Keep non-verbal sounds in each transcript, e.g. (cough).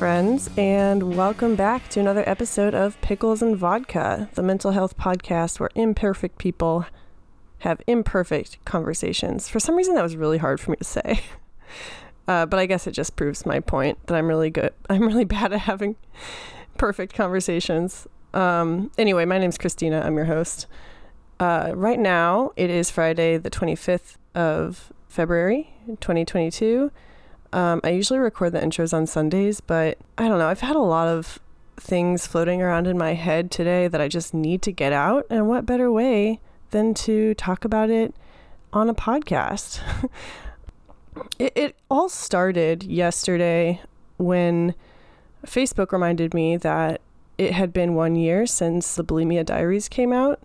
friends, and welcome back to another episode of Pickles and Vodka, the mental health podcast where imperfect people have imperfect conversations. For some reason, that was really hard for me to say. (laughs) Uh, but I guess it just proves my point that I'm really good. (laughs) I'm really bad at having perfect conversations. Um, anyway, my name's Christina. I'm your host. Uh, right now, it is Friday, the 25th of February, 2022. Um, I usually record the intros on Sundays, but I don't know. I've had a lot of things floating around in my head today that I just need to get out. And what better way than to talk about it on a podcast? (laughs) it, it all started yesterday when Facebook reminded me that it had been one year since the Bulimia Diaries came out.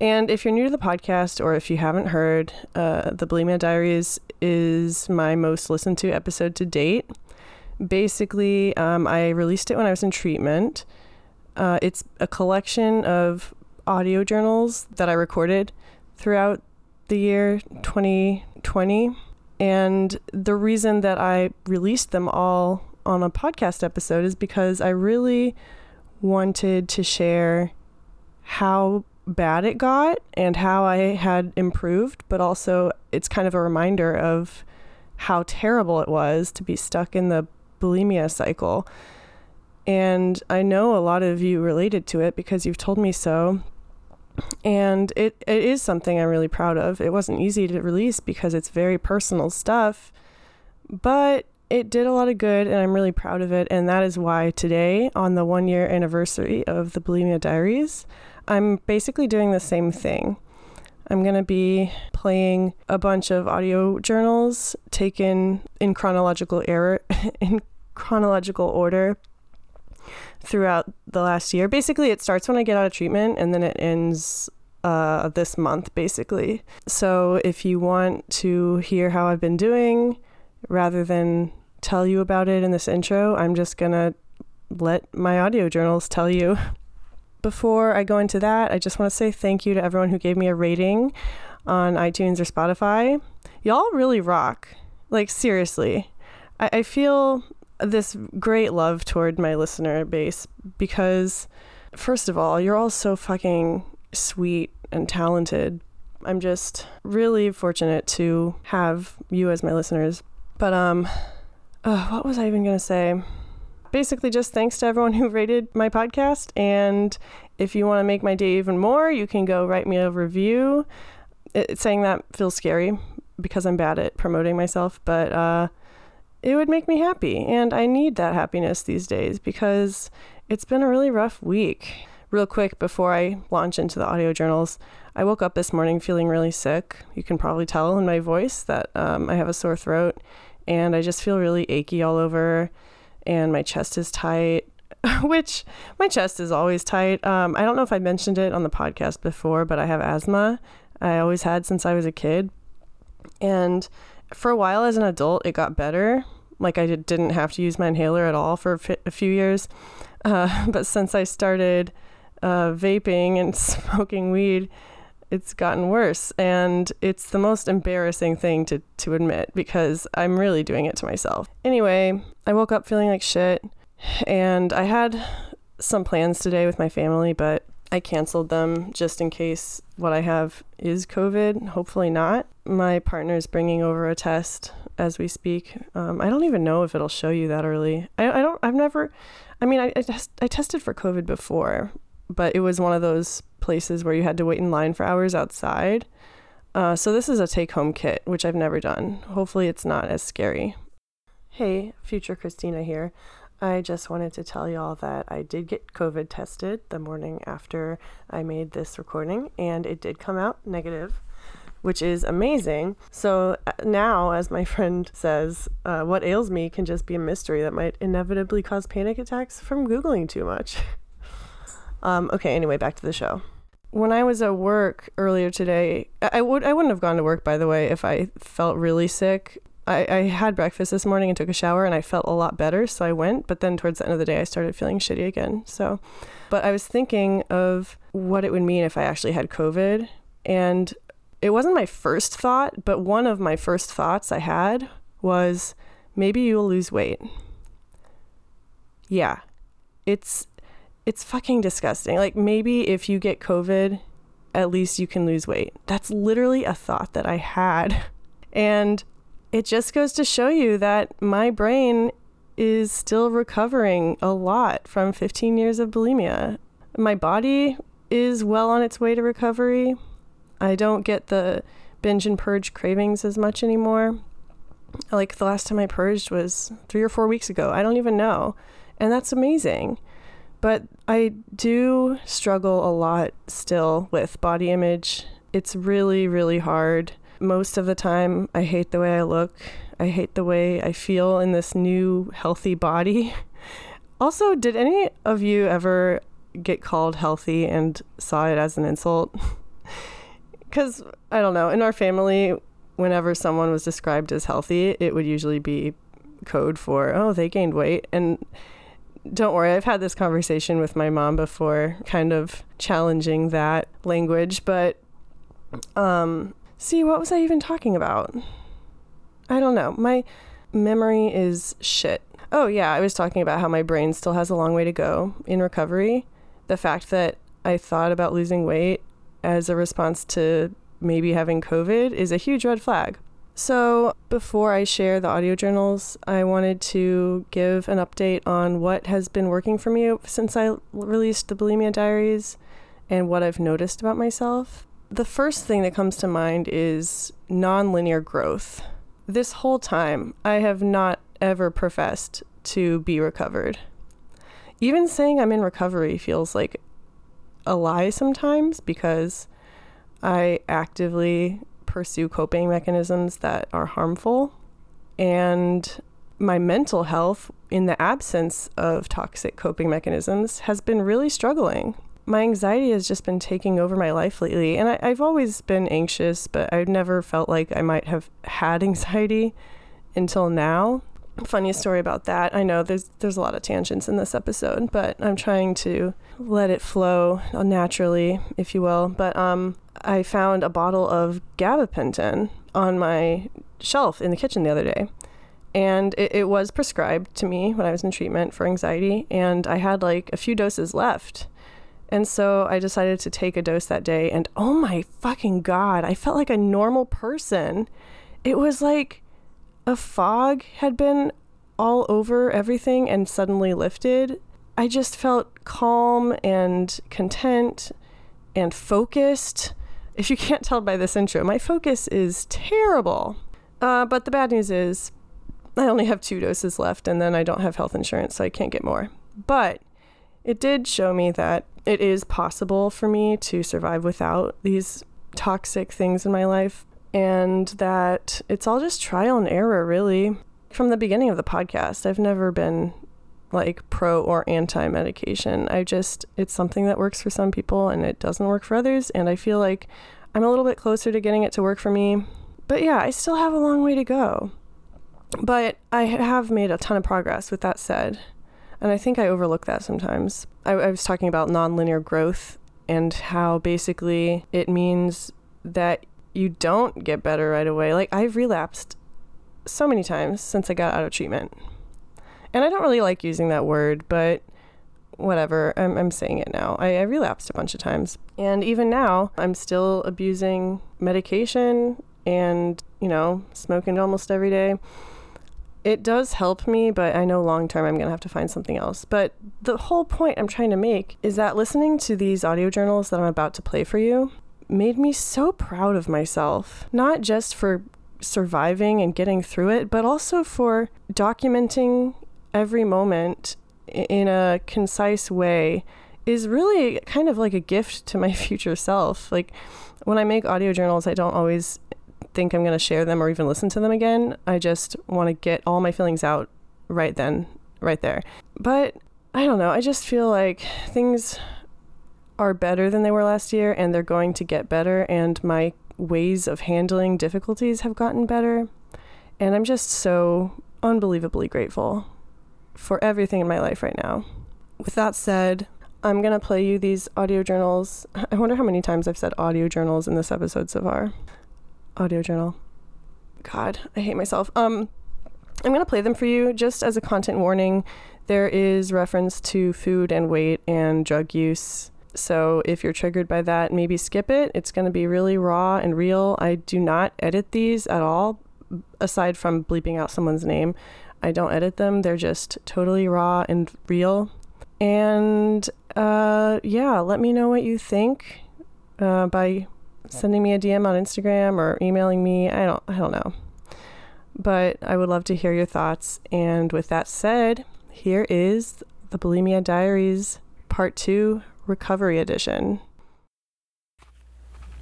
And if you're new to the podcast or if you haven't heard, uh, the Bulimia Diaries is my most listened to episode to date. Basically, um, I released it when I was in treatment. Uh, it's a collection of audio journals that I recorded throughout the year 2020. And the reason that I released them all on a podcast episode is because I really wanted to share how bad it got and how I had improved, but also it's kind of a reminder of how terrible it was to be stuck in the bulimia cycle. And I know a lot of you related to it because you've told me so. And it, it is something I'm really proud of. It wasn't easy to release because it's very personal stuff, but it did a lot of good and I'm really proud of it. And that is why today, on the one year anniversary of the Bulimia Diaries, I'm basically doing the same thing. I'm going to be playing a bunch of audio journals taken in chronological error (laughs) in chronological order throughout the last year. Basically, it starts when I get out of treatment and then it ends uh, this month, basically. So if you want to hear how I've been doing rather than tell you about it in this intro, I'm just going to let my audio journals tell you (laughs) before I go into that, I just want to say thank you to everyone who gave me a rating on iTunes or Spotify. Y'all really rock. Like, seriously. I, I feel this great love toward my listener base because, first of all, you're all so fucking sweet and talented. I'm just really fortunate to have you as my listeners. But, um, uh, what was I even going to say? Basically just thanks to everyone (laughs) who rated my podcast. And if you want to make my day even more, you can go write me a review. It, saying that feels scary because I'm bad at promoting myself, but uh, it would make me happy. And I need that happiness these days because it's been a really rough week. Real quick before I launch into the audio journals, I woke up this morning feeling really sick. You can probably tell in my voice that um, I have a sore throat and I just feel really achy all over and my chest is tight, (laughs) which my chest is always tight. Um, I don't know if I mentioned it on the podcast before, but I have asthma. I always had since I was a kid. And for a while as an adult, it got better. Like I didn't have to use my inhaler at all for a few years. Uh, (laughs) but since I started uh, vaping and (laughs) smoking weed, it's gotten worse and it's the most embarrassing thing to, to admit because I'm really doing it to myself. Anyway, I woke up feeling like shit and I had some plans today with my family, but I canceled them just in case what I have is COVID. Hopefully not. My partner is bringing over a test as we speak. Um, I don't even know if it'll show you that early. I, I don't. I've never. I mean, I I, test, I tested for COVID before, but it was one of those places where you had to wait in line for hours outside. Uh, so this is a take home kit, which I've never done. Hopefully, it's not as scary. Hey, future Christina here. I just wanted to tell y'all that I did get COVID tested the morning after I made this recording, and it did come out negative, which is amazing. So uh, now, as my (laughs) friend says, uh, what ails me can just be a mystery that might inevitably cause panic attacks from Googling too much. (laughs) um, okay, anyway, back to the show when I was at work earlier today, I would I wouldn't have gone to work by the way if I felt really sick. I, I had breakfast this morning and took a shower and I felt a lot better, so I went. But then towards the end of the day, I started feeling shitty again. So, but I was thinking of what it would mean if I actually had COVID, and it wasn't my first thought, but one of my first thoughts I had was maybe you'll lose weight. yeah, it's it's fucking disgusting. Like maybe if you get COVID, at least you can lose weight. That's literally a thought that I had. (laughs) And it just goes to show you that my brain is still recovering a lot from 15 years of bulimia. My body is well on its way to recovery. I don't get the binge and purge cravings as much anymore. Like the last time I purged was three or four weeks ago. I don't even know. And that's amazing. But I do struggle a lot still with body image. It's really, really hard. Most of the time, I hate the way I look. I hate the way I feel in this new healthy body. (laughs) Also, did any of you ever get called healthy and saw it as an insult? (laughs) Because, I don't know, in our family, whenever someone was described as healthy, it would usually be code for, oh, they gained weight. And don't worry, I've had this conversation with my mom before, kind of challenging that language. But, um, see, what was I even talking about? I don't know. My memory is shit. Oh, yeah, I was talking about how my brain still has a long way to go in recovery. The fact that I thought about losing weight as a response to maybe having COVID is a huge red flag. So, before I share the audio journals, I wanted to give an update on what has been working for me since I released the Bulimia Diaries and what I've noticed about myself. The first thing that comes to mind is nonlinear growth. This whole time, I have not ever professed to be recovered. Even saying I'm in recovery feels like a lie sometimes because I actively pursue coping mechanisms that are harmful. And my mental health, in the absence of toxic coping mechanisms, has been really struggling. My anxiety has just been taking over my life lately. And I, have always been anxious, but I've never felt like I might have had (laughs) anxiety until now. Funniest story about that. I know there's there's a lot of tangents in this episode, but I'm trying to let it flow naturally, if you will. But um I found a bottle of gabapentin on my shelf in the kitchen the other day. And it, it, was prescribed to me when I was in treatment for anxiety, and I had like a few doses left. And so I decided to take a dose that day, and oh my fucking God, I felt like a normal person. It was like a fog had been all over everything and suddenly lifted. I just felt calm and content and focused if you can't tell by this intro, my focus is terrible. Uh, but the bad news is I only have two doses left and then I don't have health insurance, so I can't get more. But it did show me that it is possible for me to survive without these toxic things in my life and that it's all just trial and error, really. From the beginning of the podcast, I've never been like pro or anti medication. I just, it's something that works for some people and it doesn't work for others. And I feel like I'm a little bit closer to getting it to work for me. But yeah, I still have a long way to go. But I have made a ton of progress with that said. And I think I overlook that sometimes. I, I was talking about nonlinear growth and how basically it means that you don't get better right away. Like I've relapsed so many times since I got out of treatment. And I don't really like using that word, but whatever. I'm, I'm saying it now. I, I relapsed a bunch of times. And even now, I'm still abusing medication and, you know, smoking almost every day. It does help me, but I know long term I'm going to have to find something else. But the whole point I'm trying to make is that listening to these audio journals that I'm about to play for you made me so proud of myself, not just for surviving and getting through it, but also for documenting every moment in a concise way is really kind of like a gift to my (laughs) future self. Like when I make audio journals, I don't always think I'm going to share them or even listen to them again. I just want to get all my feelings out right then, right there. But I don't know. I just feel like things are better than they were last year and they're going to get better. And my ways of handling difficulties have gotten better. And I'm just so unbelievably grateful for everything in my life right now. With that said, I'm going to play you these audio journals. (laughs) I wonder how many times I've said audio journals in this episode so far. Audio journal. God, I hate myself. Um I'm going to play them for you just as a content warning. There is reference to food and weight and drug use. So if you're triggered by that, maybe skip it. It's going to be really raw and real. I do not edit these at all, aside from bleeping out someone's name. I don't edit them. They're just totally raw and real. And uh, yeah, let me know what you think uh, by sending me a DM on Instagram or emailing me. I don't I don't know. But I would love to hear your thoughts. And with that said, here is the Bulimia Diaries Part 2 Recovery Edition.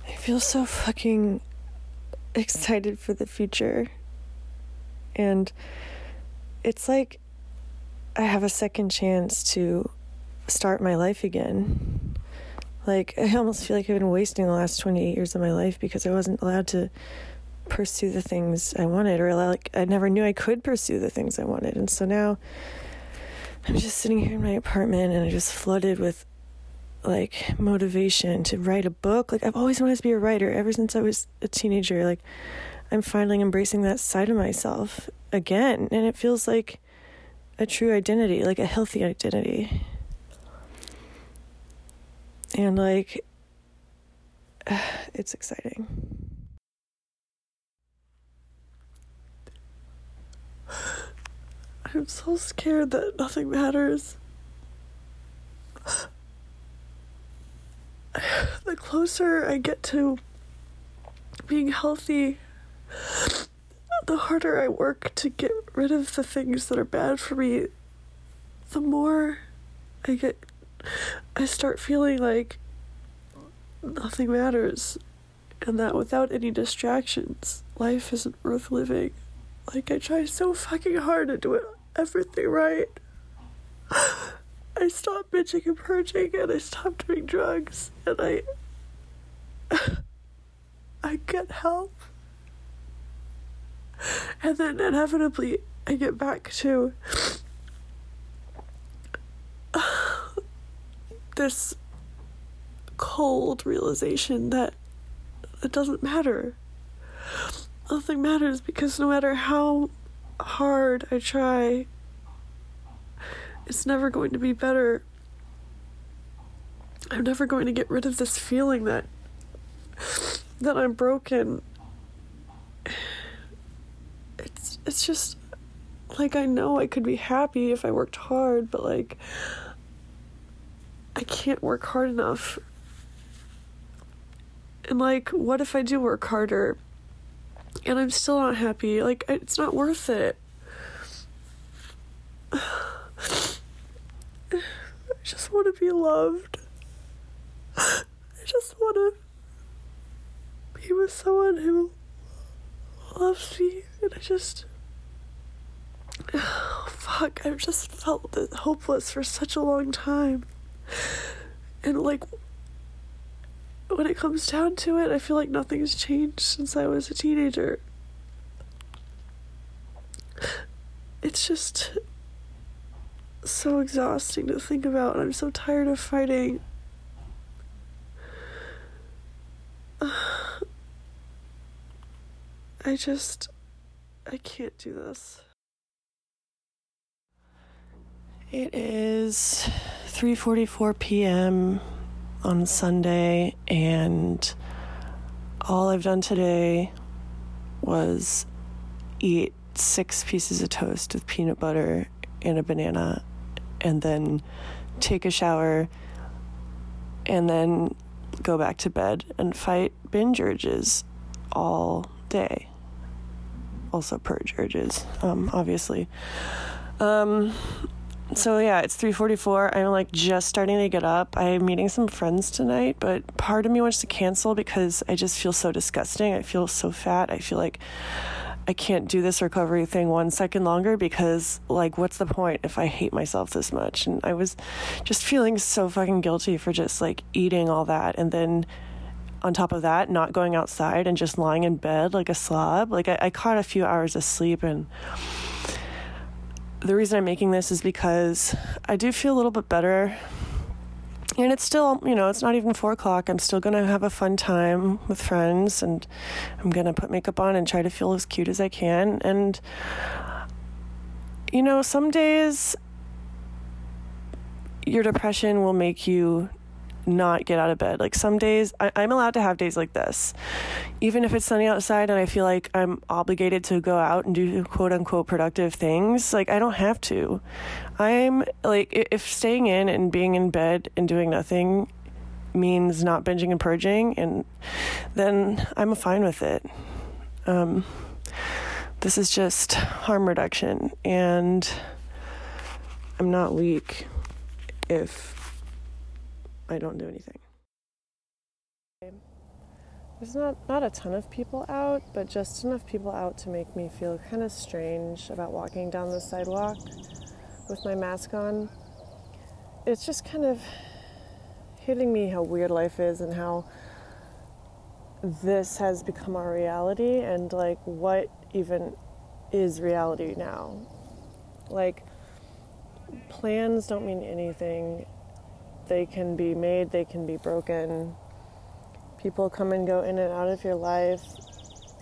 I feel so fucking excited for the future. And it's like I have a second chance to start my life again. Like, I almost feel like I've been wasting the last 28 years of my life because I wasn't allowed to pursue the things I wanted, or like I never knew I could pursue the things I wanted. And so now I'm just sitting here in my apartment and I'm just flooded with like motivation to write a book. Like I've always wanted to be a writer ever since I was a teenager. Like I'm finally embracing that side of myself again, and it feels like a true identity, like a healthy identity. And like (sighs) it's exciting. I'm so scared that nothing matters. (sighs) The closer I get to being healthy, the harder I work to get rid of the things that are bad for me, the more I get, I start feeling like nothing matters, and that without any distractions, life isn't worth living. Like, I try so fucking hard to do everything right. (sighs) I stopped bitching and purging and I stopped doing drugs and I (sighs) I get help. And then inevitably I get back to (sighs) this cold realization that it doesn't matter. Nothing matters because no matter how hard I try, it's never going to be better. I'm never going to get rid of this feeling that that I'm broken. It's it's just like I know I could be happy if I worked hard, but like I can't work hard enough. And like what if I do work harder and I'm still not happy. Like, it's not worth it. I just want to be loved. I just want to be with someone who loves me. And I just. Oh, fuck. I've just felt hopeless for such a long time. And, like, when it comes down to it, I feel like nothing's changed since I was a teenager. It's just so exhausting to think about, and I'm so tired of fighting. (sighs) I just. I can't do this. It is 3:44 p.m on Sunday, and all I've done today was eat six pieces of toast with peanut butter and a banana, and then take a shower, and then go back to bed and fight binge urges all day. Also, purge urges, um, obviously. Um, so yeah, it's 3:44. I'm like just starting to get up. I'm meeting some friends tonight, but part of me wants to cancel because I just feel so disgusting. I feel so fat. I feel like I can't do this recovery thing one second longer because like what's the point if I hate myself this much? And I was just feeling so fucking guilty for just like eating all that and then on top of that, not going outside and just lying in bed like a slob. Like I, I caught a few hours of sleep and the reason I'm making this is because I do feel a little bit better. And it's still, you know, it's not even four o'clock. I'm still going to have a fun time with friends and I'm going to put makeup on and try to feel as cute as I can. And, you know, some days your depression will make you not get out of bed. Like some days, I, am allowed to have days like this. Even if it's sunny outside and I feel like I'm obligated to go out and do quote unquote productive things, like I don't have to. I'm like, if staying in and being in bed and doing nothing means not binging and purging, and then I'm fine with it. Um, this is just harm reduction, and I'm not weak if I don't do anything. There's not, not a ton of people out, but just enough people out to make me feel kind of strange about walking down the sidewalk with my mask on. It's just kind of hitting me how weird life is and how this has become our reality and like what even is reality now. Like plans don't mean anything. They can be made, they can be broken. People come and go in and out of your life.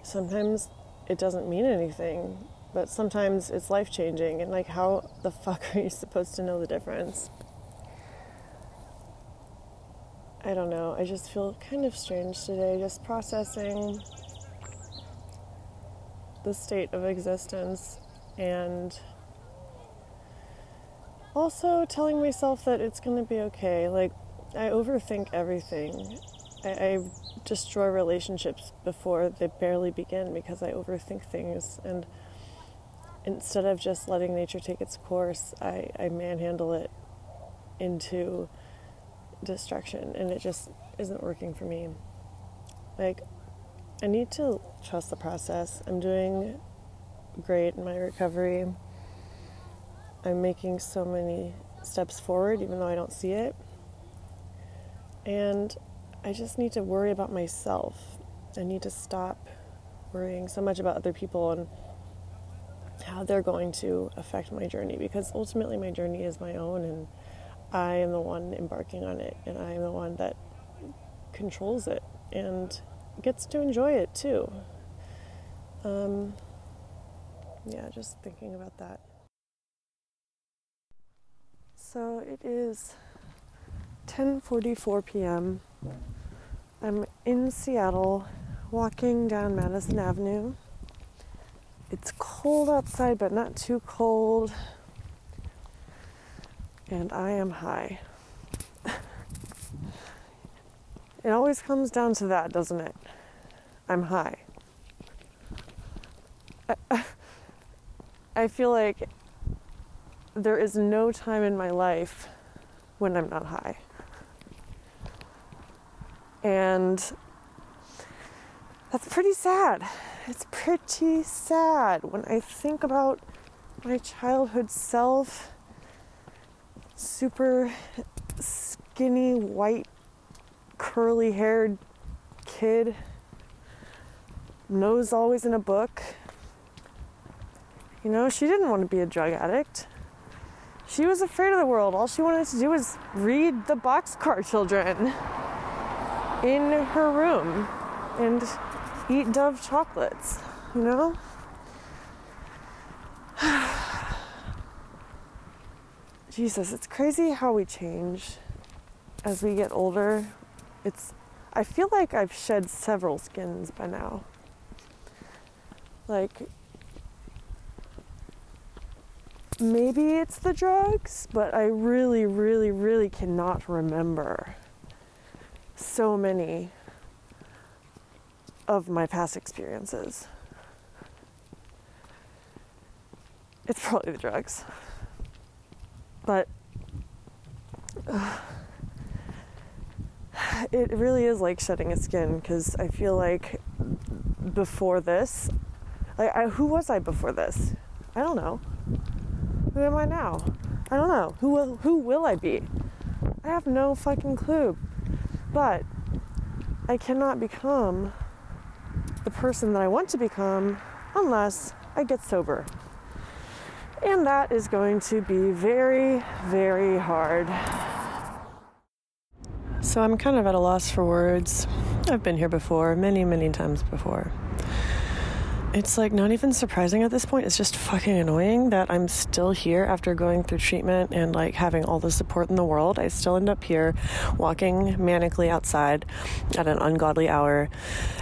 Sometimes it doesn't mean anything, but sometimes it's life changing. And like, how the (laughs) fuck are you supposed to know the difference? I don't know. I just feel kind of strange today, just processing the state of existence and also telling myself that it's going to be okay. Like, I overthink everything. I, I, destroy relationships before they barely begin because I overthink things. And instead of just letting nature take its course, I, I manhandle it into destruction. And it just isn't working for me. Like, I need to trust the process. I'm doing great in my recovery. I'm making so many steps forward, even though I don't see it. And I just need to worry about myself. I need to stop worrying so much about other people and how they're going to affect my journey because ultimately my journey is my own and I am the one embarking on it and I am the one that controls it. And gets to enjoy it too. Um, yeah, just thinking about that. So it is 10:44 p.m. I'm in Seattle, walking down Madison Avenue. It's cold outside, but not too cold. And I am high. (laughs) It always comes down to that, doesn't it? I'm high. I, (laughs) I feel like there is no time in my life when I'm not high. And that's pretty sad. It's pretty sad when I think about my childhood self, super skinny white curly haired kid, nose always in a book. You know, she didn't want to be a drug addict. She was afraid of the world. All she wanted to do was read the Boxcar Children in her room and eat Dove chocolates, you know? (sighs) Jesus, it's crazy how we change as we get older it's I feel like I've shed several skins by now. Like maybe it's the drugs, but I really, really, really cannot remember so many of my past experiences. It's probably the drugs. But uh, (sighs) it really is like shedding a skin because I feel like before this, like I, who was I before this? I don't know. Who am I now? I don't know. Who will, who will I be? I have no fucking clue. But I cannot become the person that I want to become unless I get sober. And that is going to be very, very hard. So I'm kind of at a loss for words. I've been here before, many, many times before. It's like not even surprising at this point. It's just fucking annoying that I'm still here after going through treatment and like having all the support in the world. I still end up here walking manically outside at an ungodly hour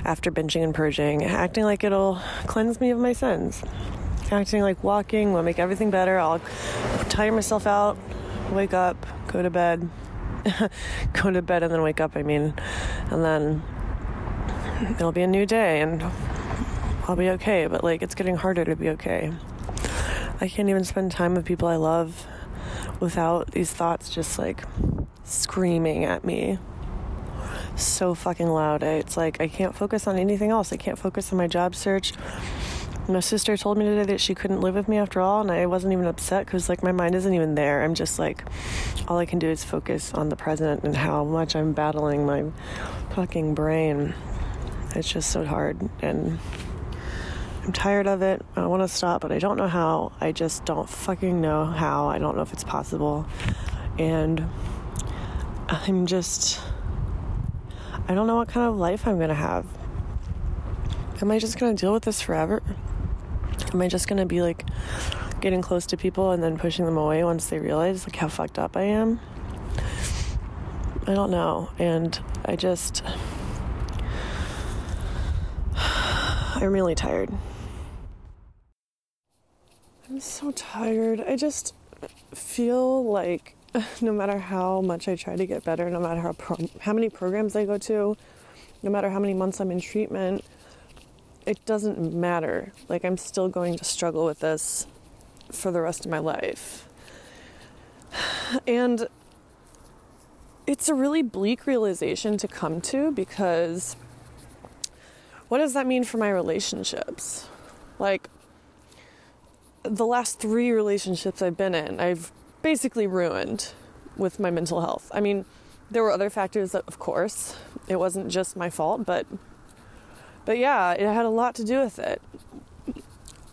after binging and purging, acting like it'll cleanse me of my sins. Acting like walking will make everything better. I'll tire myself out, wake up, go to bed, (laughs) go to bed and then wake up, I mean, and then it'll be a new day and I'll be okay, but like it's getting harder to be okay. I can't even spend time with people I love without these thoughts just like screaming at me so fucking loud. It's like I can't focus on anything else. I can't focus on my job search. My sister told me today that she couldn't live with me after all, and I wasn't even upset because like my mind isn't even there. I'm just like, all I can do is focus on the present and how much I'm battling my fucking brain. It's just so hard, and I'm tired of it. I want to stop, but I don't know how. I just don't fucking know how. I don't know if it's possible. And I'm just, I don't know what kind of life I'm going to have. Am I just going to deal with this forever? Am I just going to be like getting close to people and then pushing them away once they realize like how fucked up I am? I don't know. And I just, (sighs) I'm really tired. I'm so tired. I just feel like (laughs) no matter how much I try to get better, no matter how pro- how many programs I go to, no matter how many months I'm in treatment, it doesn't matter. Like I'm still going to struggle with this for the rest of my life. (sighs) And it's a really bleak realization to come to because what does that mean for my relationships? Like the last three relationships I've been in, I've basically ruined with my mental health. I mean, there were other factors, that, of course. It wasn't just my fault, but but yeah, it had a lot to do with it.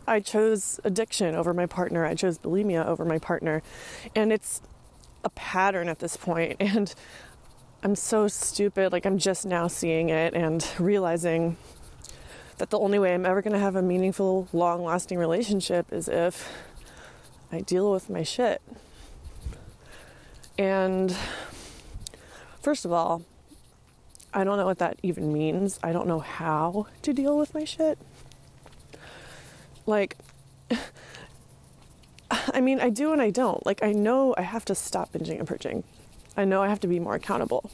I chose addiction over my partner. I chose bulimia over my partner. And it's a pattern at this point (laughs) and I'm so stupid like I'm just now seeing it and realizing that the only way I'm ever going to have a meaningful, long lasting relationship is if I deal with my shit. And first of all, I don't know what that even means. I don't know how to deal with my shit. Like, (laughs) I mean, I do and I don't. Like, I know I have to stop binging and purging. I know I have to be more accountable.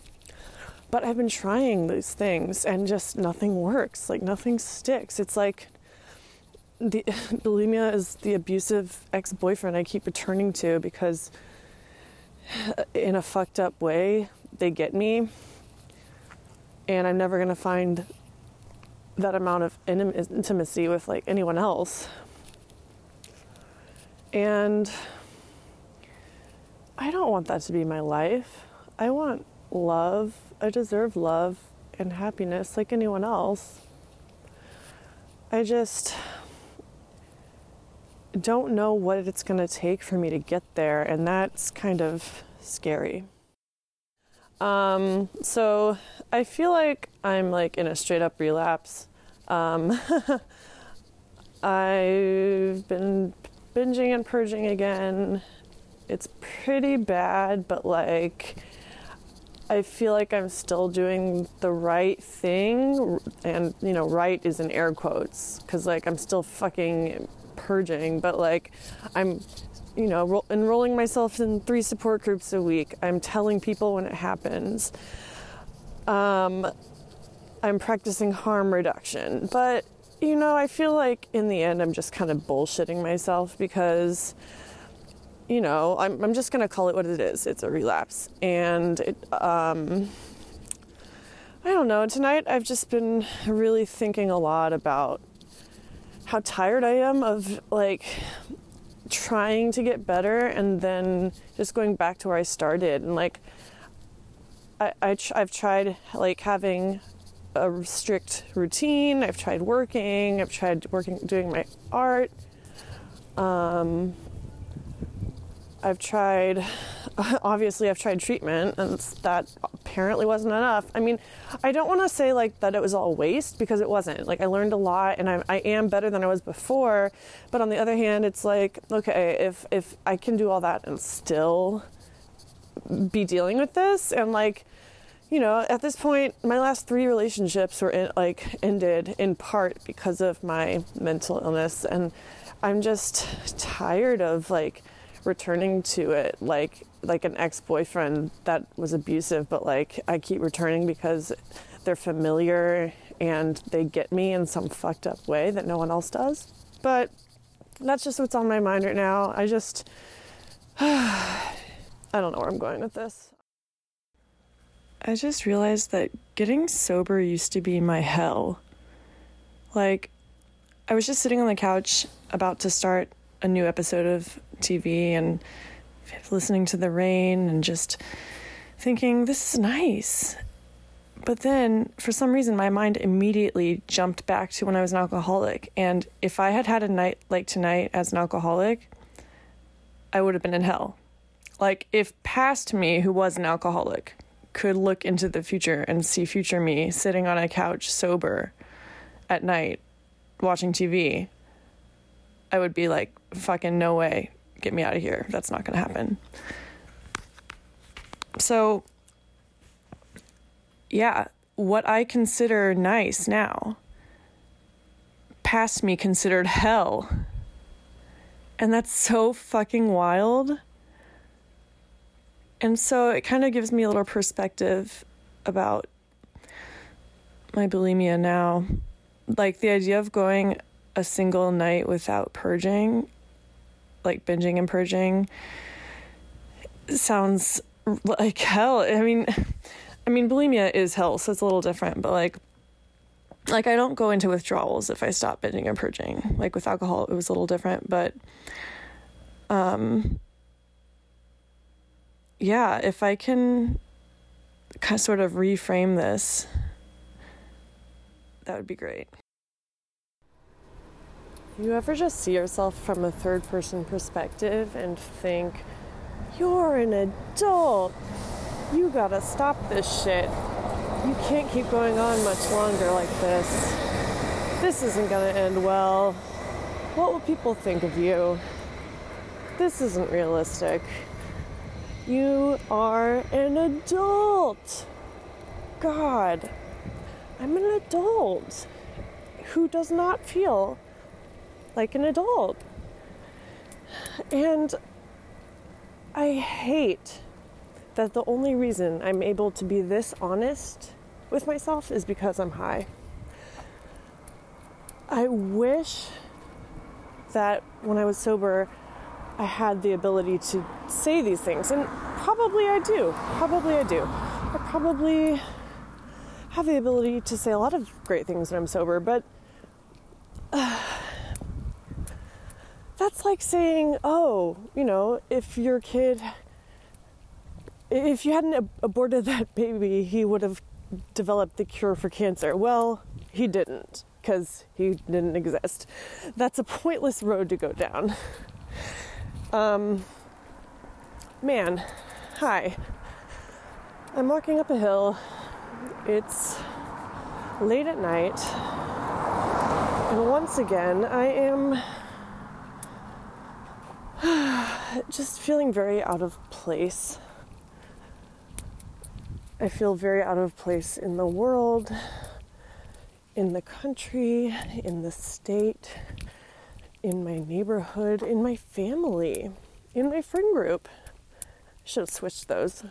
But I've been trying these things and just nothing works. Like nothing sticks. It's like the (laughs) bulimia is the abusive ex-boyfriend I keep returning to because uh, in a fucked up way they get me and I'm never going to find that amount of intimacy with like anyone else. And I don't want that to be my life. I want love I deserve love and happiness like anyone else. I just don't know what it's going to take for me to get there, and that's kind of scary. Um, so I feel like I'm like in a straight up relapse. Um, (laughs) I've been binging and purging again. It's pretty bad, but like I feel like I'm still doing the right thing, and you know, right is in air quotes because like I'm still fucking purging, but like I'm, you know, ro- enrolling myself in three support groups a week. I'm telling people when it happens. Um, I'm practicing harm reduction, but you know, I feel like in the end I'm just kind of bullshitting myself because you know, I'm, I'm just going to call it what it is. It's a relapse. And it, um, I don't know. Tonight I've just been really thinking a lot about how tired I am of like trying to get better and then just going back to where I started. And like, I, I tr- I've tried like having a strict routine. I've tried working. I've tried working, doing my art. Um, I've tried (sighs) obviously I've tried treatment and that apparently wasn't enough. I mean, I don't want to say like that it was all waste because it wasn't. Like I learned a lot and I, I am better than I was before. But on the other hand, it's like, okay, if, if I can do all that and still be dealing with this and like, you know, at this point, my last three relationships were in, like ended in part because of my mental illness, and I'm just tired of like returning to it like like an ex-boyfriend that was abusive but like I keep returning because they're familiar and they get me in some fucked up way that no one else does. But that's just what's on my mind right now. I just (sighs) I don't know where I'm going with this. I just realized that getting sober used to be my hell. Like I was just sitting on the couch about to start a new episode of TV and listening to the rain and just thinking, this is nice. But then, for some reason, my mind immediately jumped back to when I was an alcoholic. And if I had had a night like tonight as an alcoholic, I would have been in hell. Like, if past me, who was an alcoholic, could look into the future and see future me sitting on a couch sober at night watching TV, I would be like, fucking no way get me out of here. That's not going to happen. So, yeah, what I consider nice now, past me considered hell. And that's so fucking wild. And so it kind of gives me a little perspective about my bulimia now. Like the idea of going a single night without purging like binging and purging sounds like hell. I mean, I mean bulimia is hell, so it's a little different, but like like I don't go into withdrawals if I stop binging and purging. Like with alcohol it was a little different, but um yeah, if I can kind of sort of reframe this that would be great. You ever just see yourself from a third person perspective and think, you're an adult. You gotta stop this shit. You can't keep going on much longer like this. This isn't gonna end well. What will people think of you? This isn't realistic. You are an adult. God, I'm an adult who does not feel like an adult. And I hate that the only reason I'm able to be this honest with myself is because I'm high. I wish that when I was sober, I had the ability to say these things, and probably I do. Probably I do. I probably have the ability to say a lot of great things when I'm sober, but. Uh, that's like saying, oh, you know, if your kid, if you hadn't aborted (laughs) that baby, he would have developed the cure for cancer. Well, he didn't because he didn't exist. That's a pointless road to go down. (laughs) Um, man, hi. I'm walking up a hill. It's late at night. And once again, I am (sighs) just feeling very out of place. I feel very out of place in the world, in the country, in the state, in my neighborhood, in my family, in my friend group. Should have switched those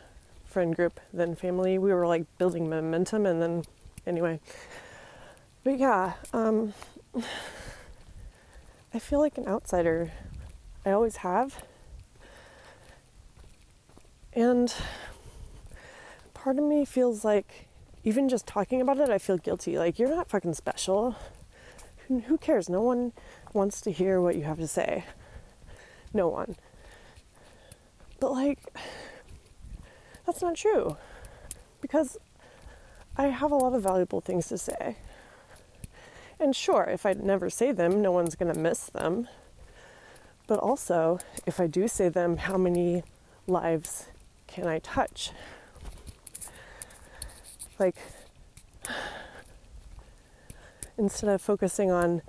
friend group then family. We were like building momentum and then anyway. But yeah, um, (sighs) I feel like an outsider I always have. And part of me feels like even just talking about it, I feel guilty. Like, you're not fucking special. Who cares? No one wants to hear what you have to say. No one. But, like, that's not true. Because I have a lot of valuable things to say. And sure, if I never say them, no one's to miss them. But also, if I do say them, how many lives can I touch? Like, instead of focusing on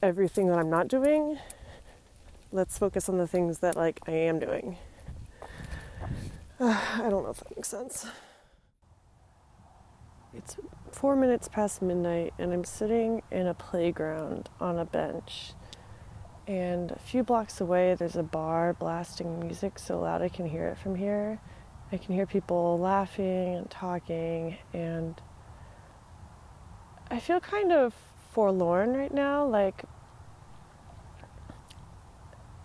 everything that I'm not doing, let's focus on the things that like I am doing. Uh, (sighs) I don't know if that makes sense. It's four minutes past midnight, and I'm sitting in a playground on a bench. And a few blocks away, there's a bar blasting music so loud I can hear it from here. I can hear people laughing and talking, and I feel kind of forlorn right now. Like,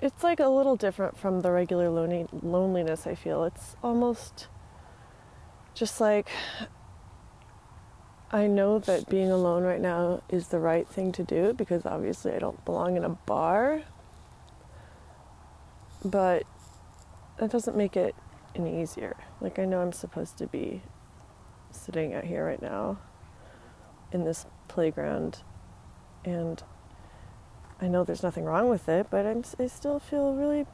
it's like a little different from the regular lonely, loneliness I feel. It's almost just like I know that being alone right now is the right thing to do because obviously I don't belong in a bar. But that doesn't make it any easier. Like, I know I'm supposed to be sitting out here right now in this playground, and I know there's nothing wrong with it, but I'm, I still feel really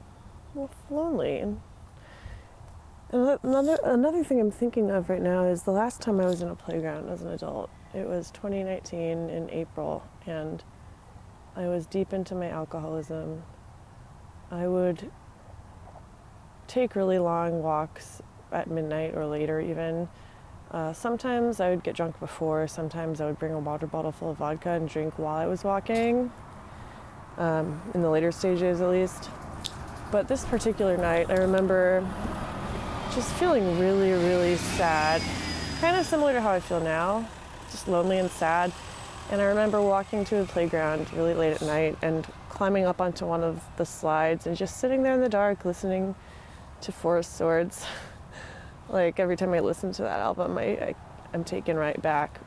lonely. And another another thing I'm thinking of right now is the last time I was in a playground as an adult. It was 2019 in April, and I was deep into my alcoholism. I would take really long walks at midnight or later, even. Uh, sometimes I would get drunk before, sometimes I would bring a water bottle full of vodka and drink while I was walking, um, in the later stages at least. But this particular night, I remember just feeling really, really sad, kind of similar to how I feel now, just lonely and sad. And I remember walking to the playground really late at night and climbing up onto one of the slides and just sitting there in the dark listening to Forest Swords. (laughs) like every time I listen to that album, I, I, I'm taken right back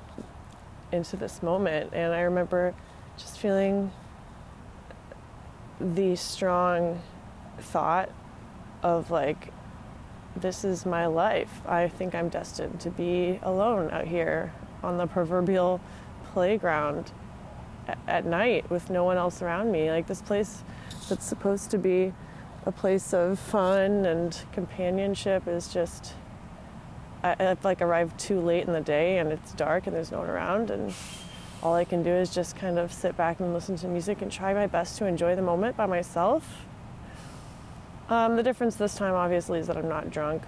into this moment. And I remember just feeling the strong thought of like, this is my life. I think I'm destined to be alone out here on the proverbial playground at night with no one else around me. Like this place that's supposed to be a place of fun and companionship is just I, I've like arrived too late in the day and it's dark and there's no one around and all I can do is just kind of sit back and listen to music and try my best to enjoy the moment by myself. Um, the difference this time, obviously, is that I'm not drunk.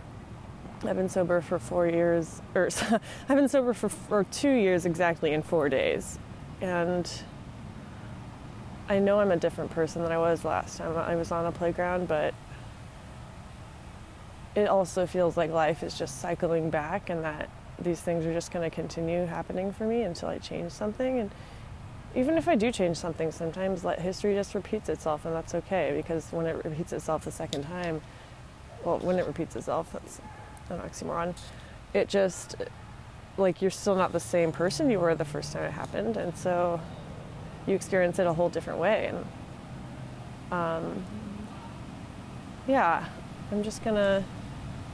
I've been sober for four years, or (laughs) I've been sober for, for two years exactly in four days. And I know I'm a different person than I was last time I was on a playground, but it also feels like life is just cycling back and that these things are just going to continue happening for me until I change something. And even if I do change something, sometimes let history just repeats itself, and that's okay because when it repeats itself the second time, well, when it repeats itself, that's an oxymoron. It just like you're still not the same person you were the first time it happened, and so you experience it a whole different way. And um, yeah, I'm just gonna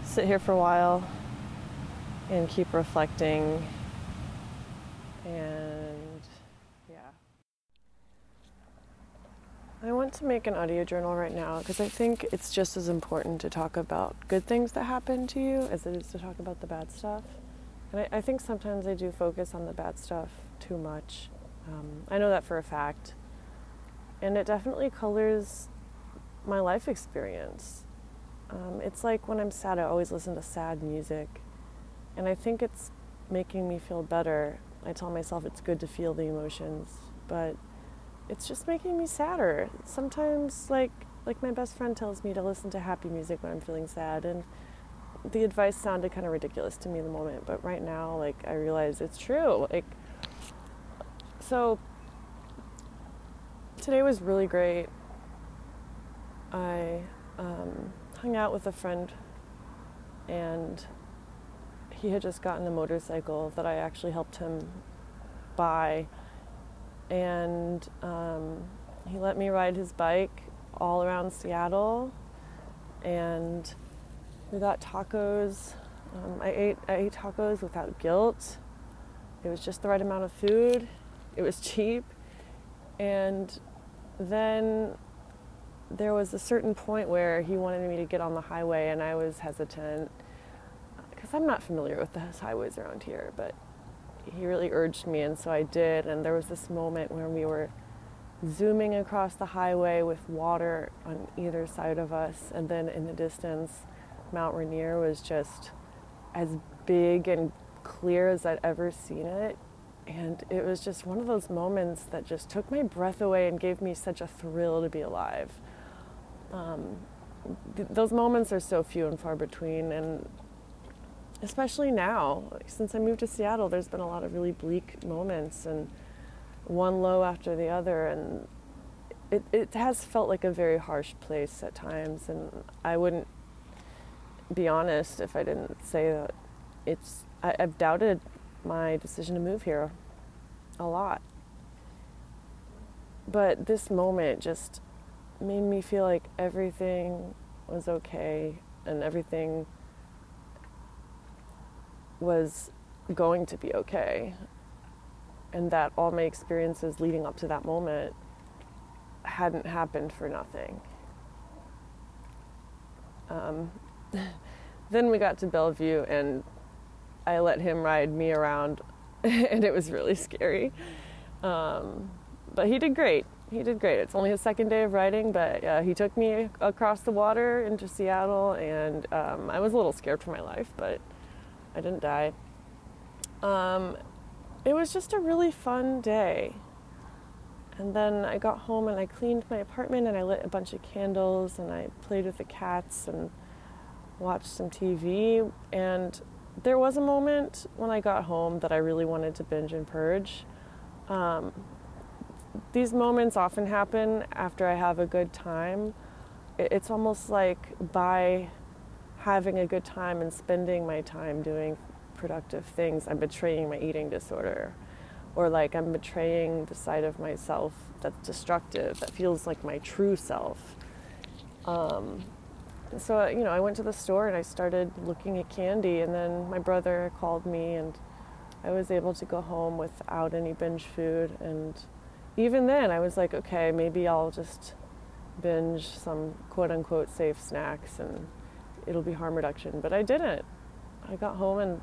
sit here for a while and keep reflecting and yeah. I want to make an audio journal right now because I think it's just as important to talk about good things that happen to you as it is to talk about the bad stuff. And I, I think sometimes I do focus on the bad stuff too much. Um, I know that for a fact. And it definitely colors my life experience. Um, it's like when I'm sad, I always listen to sad music. And I think it's making me feel better. I tell myself it's good to feel the emotions, but it's just making me sadder. Sometimes, like, like my best friend tells me to listen to happy music when I'm feeling sad, and the advice sounded kind of ridiculous to me in the moment, but right now, like, I realize it's true. Like, so today was really great. I um, hung out with a friend and he had just gotten a motorcycle that I actually helped him buy. And um, he let me ride his bike all around Seattle. And we got tacos. Um, I ate I ate tacos without guilt. It was just the right amount of food it was cheap. And then there was a certain point where he wanted me to get on the highway, and I was hesitant. because I'm not familiar with the highways around here, but he really urged me, and so I did. And there was this moment when we were zooming across the highway with water on either side of us, and then in the distance, Mount Rainier was just as big and clear as I'd ever seen it. And it was just one of those moments that just took my breath away and gave me such a thrill to be alive. Um, th- those moments are so few and far between, and especially now, since I moved to Seattle, there's been a lot of really bleak moments and one low after the other, and it, it has felt like a very harsh place at times. And I wouldn't be honest if I didn't say that it's I, I've doubted my decision to move here a lot. But this moment just made me feel like everything was okay and everything was going to be okay. And that all my experiences leading up to that moment hadn't happened for nothing. Um, (laughs) then we got to Bellevue and I let him ride me around, (laughs) and it was really scary. Um, but he did great. He did great. It's only his second day of riding, but uh, he took me across the water into Seattle, and um, I was a little scared for my life, but I didn't die. Um, it was just a really fun day. And then I got home and I cleaned my apartment and I lit a bunch of candles and I played with the cats and watched some TV. And there was a moment when I got home that I really wanted to binge and purge. Um, these moments often happen after I have a good time. It's almost like by having a good time and spending my time doing productive things, I'm betraying my eating disorder. Or like I'm betraying the side of myself that's destructive, that feels like my true self. Um, so you know i went to the store and i started looking at candy and then my brother called me and i was able to go home without any binge food and even then i was like okay maybe i'll just binge some quote unquote safe snacks and it'll be harm reduction but i didn't i got home and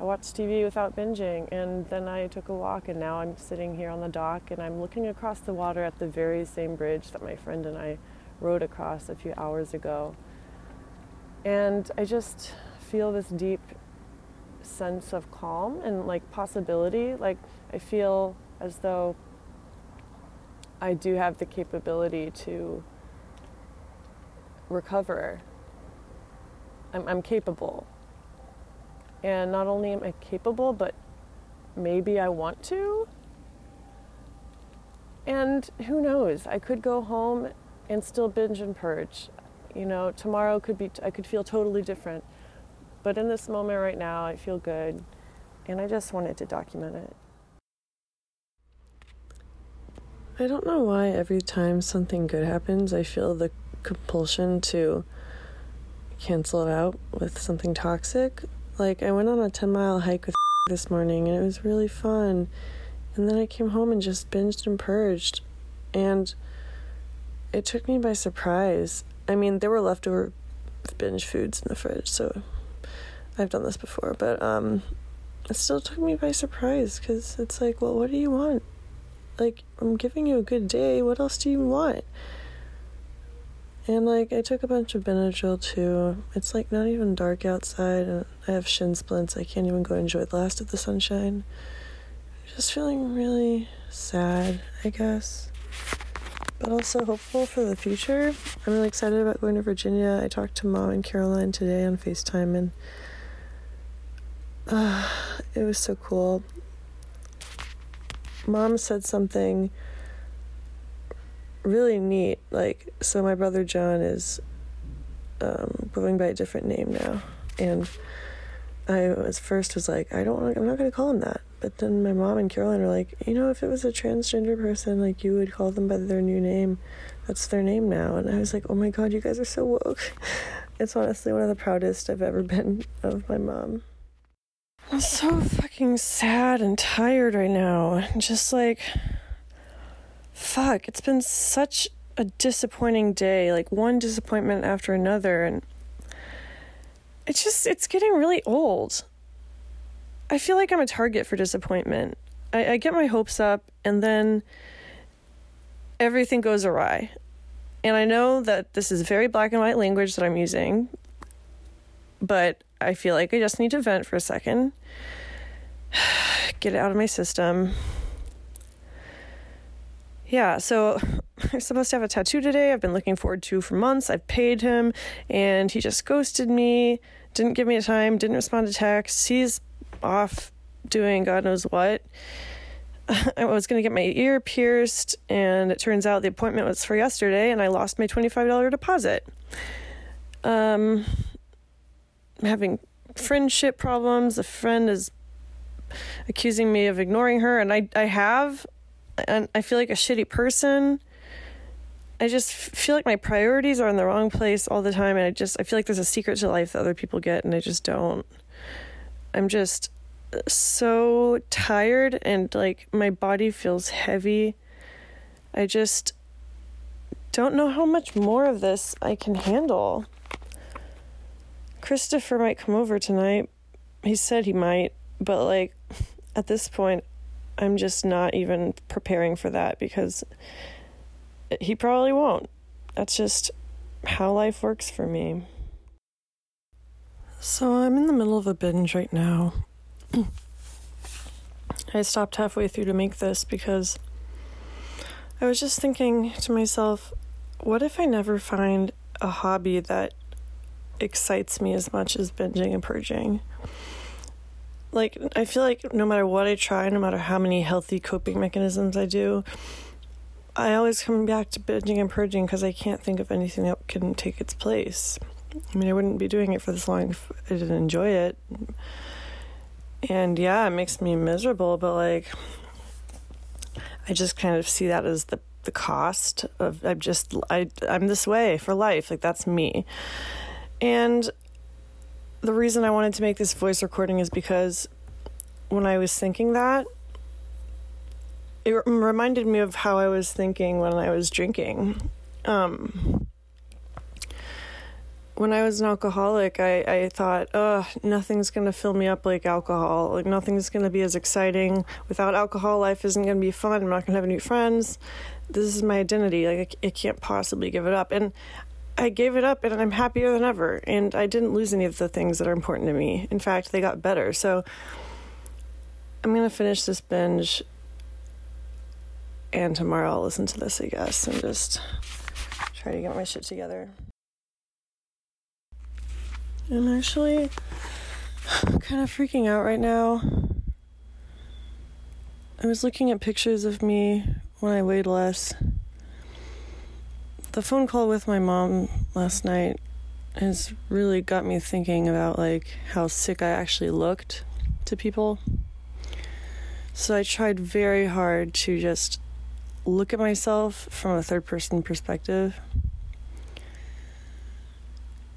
i watched tv without binging and then i took a walk and now i'm sitting here on the dock and i'm looking across the water at the very same bridge that my friend and i rode across a few hours ago. And I just feel this deep sense of calm and like possibility. Like I feel as though I do have the capability to recover. I'm, I'm capable. And not only am I capable, but maybe I want to. And who knows? I could go home and still binge and purge. You know, tomorrow could be, I could feel totally different. But in this moment right now, I feel good. And I just wanted to document it. I don't know why every time something good happens, I feel the compulsion to cancel it out with something toxic. Like, I went on a 10 mile hike with (laughs) this morning and it was really fun. And then I came home and just binged and purged. And it took me by surprise. I mean, there were leftover binge foods in the fridge, so I've done this before, but um, it still took me by surprise because it's like, well, what do you want? Like, I'm giving you a good day. What else do you want? And like, I took a bunch of Benadryl too. It's like not even dark outside, and I have shin splints. I can't even go enjoy the last of the sunshine. I'm Just feeling really sad, I guess but also hopeful for the future. I'm really excited about going to Virginia. I talked to mom and Caroline today on FaceTime, and uh, it was so cool. Mom said something really neat. Like, so my brother John is um, going by a different name now, and I was first was like, I don't want. I'm not going to call him that. But then my mom and Caroline are like, you know, if it was a transgender person, like you would call them by their new name. That's their name now. And I was like, oh my god, you guys are so woke. (laughs) It's honestly one of the proudest I've ever been of my mom. I'm so fucking sad and tired right now. Just like, fuck, it's been such a disappointing day. Like one disappointment after another. And it's just, it's getting really old. I feel like I'm a target for disappointment. I, I get my hopes up and then everything goes awry. And I know that this is very black and white language that I'm using, but I feel like I just need to vent for a second, (sighs) get it out of my system. Yeah, so I'm supposed to have a tattoo today. I've been looking forward to for months. I've paid him and he just ghosted me, didn't give me a time, didn't respond to texts. He's off doing God knows what. (laughs) I was going to get my ear pierced, and it turns out the appointment was for yesterday, and I lost my $25 deposit. Um, I'm having friendship problems. A friend is accusing me of ignoring her, and I, I have, and I feel like a shitty person. I just feel like my priorities are in the wrong place all the time, and I just I feel like there's a secret to life that other people get, and I just don't. I'm just so tired and like my body feels heavy. I just don't know how much more of this I can handle. Christopher might come over tonight. He said he might, but like at this point, I'm just not even preparing for that because he probably won't. That's just how life works for me. So I'm in the middle of a binge right now. I stopped halfway through to make this because I was just thinking to myself, what if I never find a hobby that excites me as much as binging and purging? Like, I feel like no matter what I try, no matter how many healthy coping mechanisms I do, I always come back to binging and purging because I can't think of anything that can take its place. I mean, I wouldn't be doing it for this long if I didn't enjoy it. And yeah, it makes me miserable, but like I just kind of see that as the the cost of I'm just I I'm this way for life. Like that's me. And the reason I wanted to make this voice recording is because when I was thinking that it reminded me of how I was thinking when I was drinking. Um, when I was an alcoholic, I, I thought, oh, nothing's going to fill me up like alcohol. Like, nothing's going to be as exciting. Without alcohol, life isn't going to be fun. I'm not going to have any friends. This is my identity. Like, I, I can't possibly give it up. And I gave it up, and I'm happier than ever. And I didn't lose any of the things that are important to me. In fact, they got better. So I'm going to finish this binge. And tomorrow I'll listen to this, I guess, and just try to get my shit together. I'm actually kind of freaking out right now. I was looking at pictures of me when I weighed less. The phone call with my mom last night has really got me thinking about like how sick I actually looked to people. So I tried very hard to just look at myself from a third person perspective.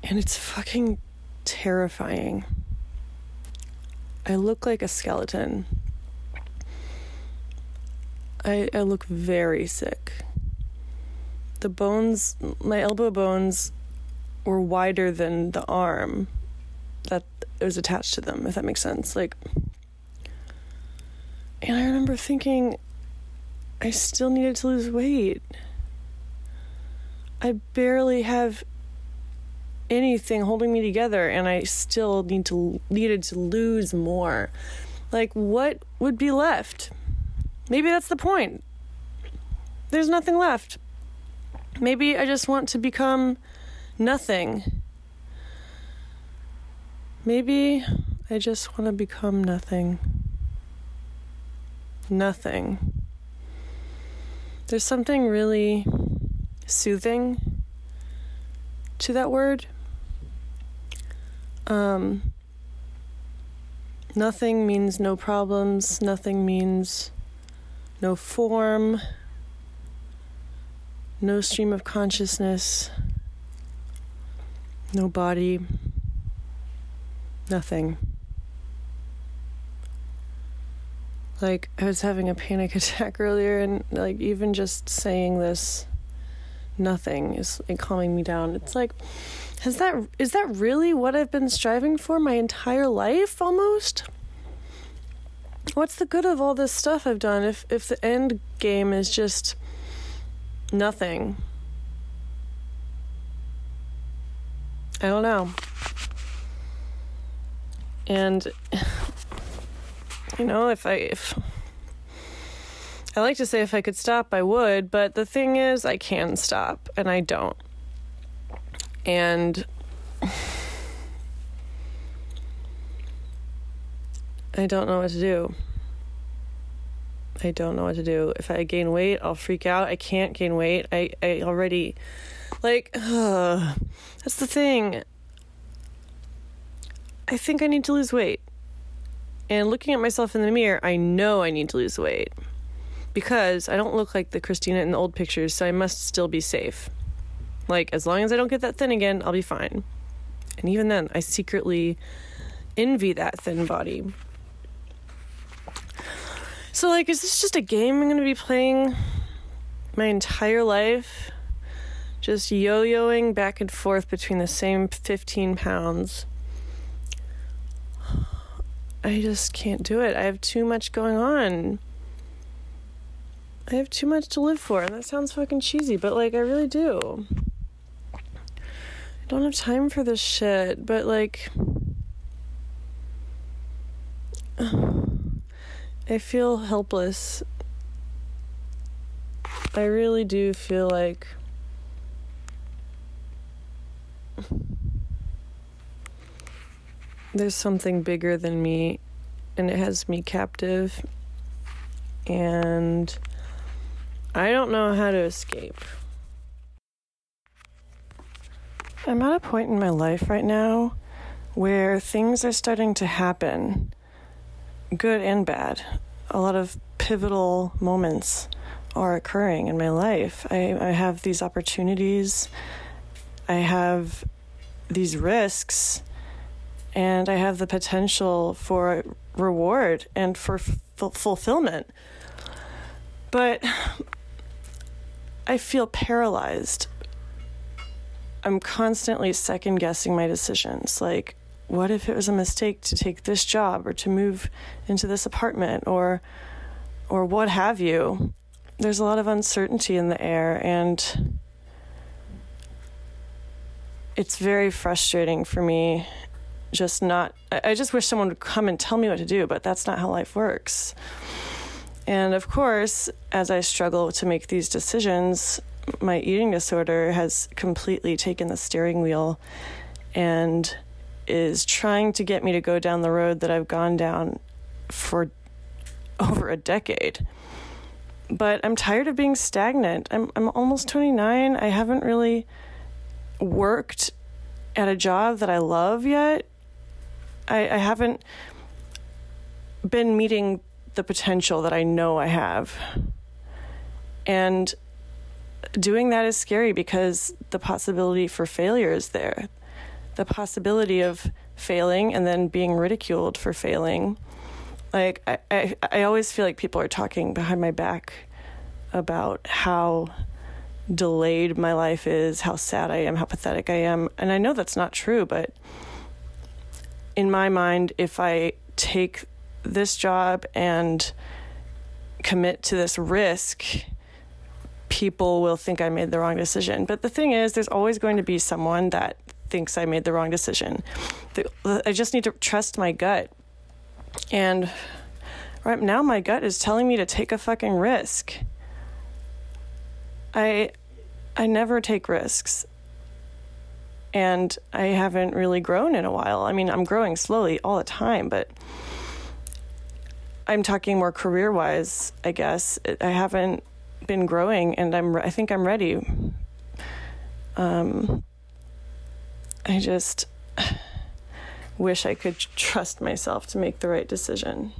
And it's fucking terrifying. I look like a skeleton. I, I look very sick. The bones, my elbow bones, were wider than the arm that was attached to them, if that makes sense. Like, and I remember thinking, I still needed to lose weight. I barely have anything holding me together and I still need to needed to lose more. Like what would be left? Maybe that's the point. There's nothing left. Maybe I just want to become nothing. Maybe I just want to become nothing. Nothing. There's something really soothing to that word. Um, nothing means no problems, nothing means no form, no stream of consciousness, no body, nothing. Like, I was having a panic (laughs) attack earlier, and like, even just saying this, nothing is calming me down. It's like, Is that is that really what I've been striving for my entire life almost? What's the good of all this stuff I've done if if the end game is just nothing? I don't know. And (sighs) you know, if I if I like to say if I could stop, I would, but the thing is I can stop and I don't. And (sighs) I don't know what to do. I don't know what to do. If I gain weight, I'll freak out. I can't gain weight. I, I already, like, uh, (sighs) that's the thing. I think I need to lose weight. And looking at myself in the mirror, I know I need to lose weight. Because I don't look like the Christina in the old pictures, so I must still be safe. Like, as long as I don't get that thin again, I'll be fine. And even then, I secretly envy that thin body. So, like, is this just a game I'm going to be playing my entire life? Just yo yoing back and forth between the same 15 pounds. I just can't do it. I have too much going on. I have too much to live for, and that sounds fucking cheesy, but like, I really do. I don't have time for this shit, but like. (sighs) I feel helpless. I really do feel like. There's something bigger than me, and it has me captive, and I don't know how to escape. I'm at a point in my life right now where things are starting to happen, good and bad. A lot of pivotal moments are occurring in my life. I, I have these opportunities, I have these risks, and I have the potential for reward and for f- fulfillment. But I feel paralyzed I'm constantly second guessing my decisions. Like, what if it was a mistake to take this job or to move into this apartment or or what have you? There's a lot of uncertainty in the air and it's very frustrating for me just not I just wish someone would come and tell me what to do, but that's not how life works. And of course, as I struggle to make these decisions, my eating disorder has completely taken the steering wheel and is trying to get me to go down the road that I've gone down for over a decade. But I'm tired of being stagnant. I'm I'm almost 29. I haven't really worked at a job that I love yet. I, I haven't been meeting the potential that I know I have. And doing that is scary because the possibility for failure is there. The possibility of failing and then being ridiculed for failing. Like, I, I, I always feel like people are talking behind my back about how delayed my life is, how sad I am, how pathetic I am. And I know that's not true, but in my mind, if I take this job and commit to this risk, people will think I made the wrong decision. But the thing is, there's always going to be someone that thinks I made the wrong decision. I just need to trust my gut. And right now, my gut is telling me to take a fucking risk. I, I never take risks. And I haven't really grown in a while. I mean, I'm growing slowly all the time, but I'm talking more career wise, I guess. I haven't been growing, and I'm I think I'm ready. Um, I just wish I could trust myself to make the right decision.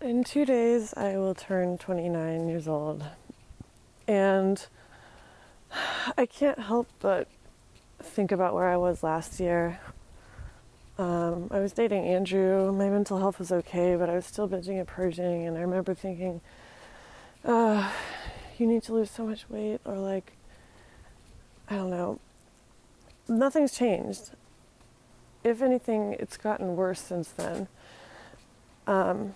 In two days, I will turn 29 years old, and I can't help but think about where I was last year. Um, I was dating Andrew. My mental health was okay, but I was still binging and purging. And I remember thinking, uh, you need to lose so much weight, or like, I don't know. Nothing's changed. If anything, it's gotten worse since then. Um,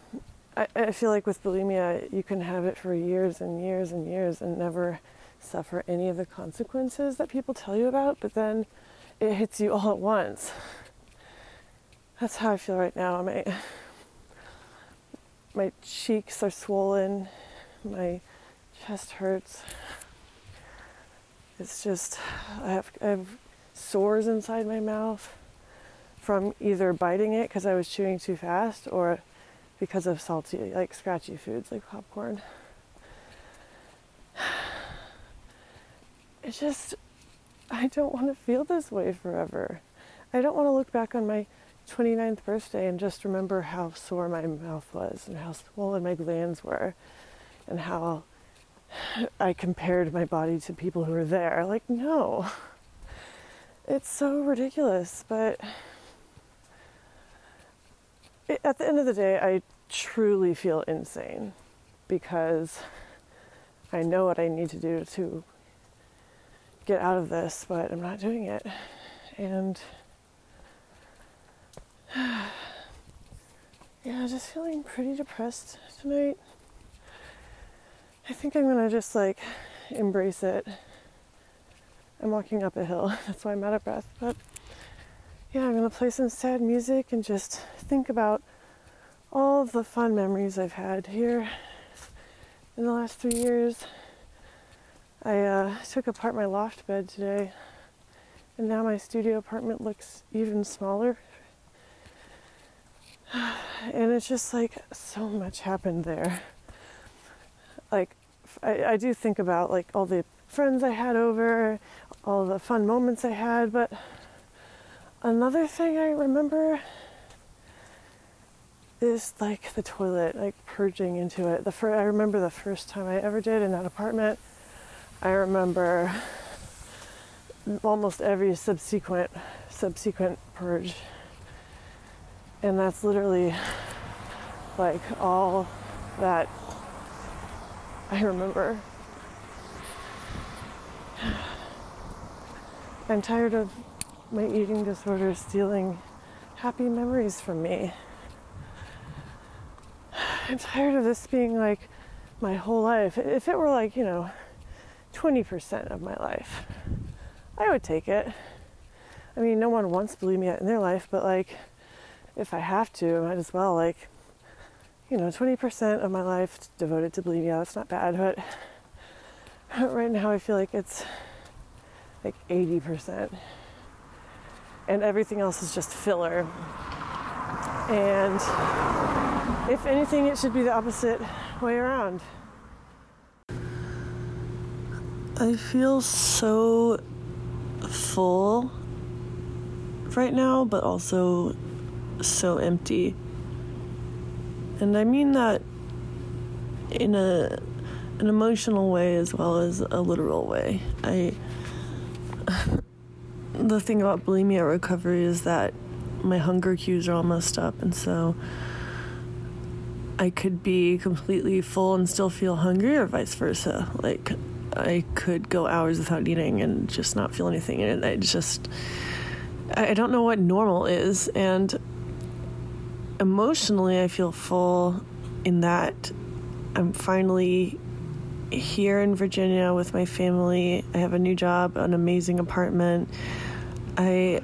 I, I feel like with bulimia, you can have it for years and years and years and never suffer any of the consequences that people tell you about, but then it hits you all at once. That's how I feel right now. My my cheeks are swollen, my chest hurts. It's just I have I have sores inside my mouth from either biting it because I was chewing too fast or because of salty, like scratchy foods like popcorn. (sighs) It's just, I don't want to feel this way forever. I don't want to look back on my 29th birthday and just remember how sore my mouth was and how swollen my glands were and how (sighs) I compared my body to people who were there. Like, no. (laughs) It's so ridiculous, but it, at the end of the day, I truly feel insane because I know what I need to do to get out of this, but I'm not doing it. And (sighs) yeah, just feeling pretty depressed tonight. I think I'm gonna just like embrace it. I'm walking up a hill, (laughs) that's why I'm out of breath. But yeah, I'm gonna play some sad music and just think about all the fun memories I've had here in the last three years. I uh, took apart my loft bed today, and now my studio apartment looks even smaller. (sighs) And it's just like so much happened there. Like, I, I do think about like all the friends I had over, all the fun moments I had, but another thing I remember is like the toilet, like purging into it. The fir- I remember the first time I ever did in that apartment. I remember almost every subsequent subsequent purge, and that's literally like all that I remember. I'm tired of my eating disorder stealing happy memories from me. I'm tired of this being like my whole life. If it were like, you know, 20% of my life, I would take it. I mean, no one wants bulimia in their life, but like, if I have to, I might as well. Like, you know, 20% of my life devoted to bulimia, that's not bad, but (laughs) right now I feel like it's like 80%. And everything else is just filler. And if anything, it should be the opposite way around. I feel so full right now, but also so empty. And I mean that in a an emotional way as well as a literal way. I (laughs) the thing about bulimia recovery is that my hunger cues are all messed up and so I could be completely full and still feel hungry or vice versa. Like I could go hours without eating and just not feel anything and I just I don't know what normal is and emotionally I feel full in that I'm finally here in Virginia with my family. I have a new job, an amazing apartment. I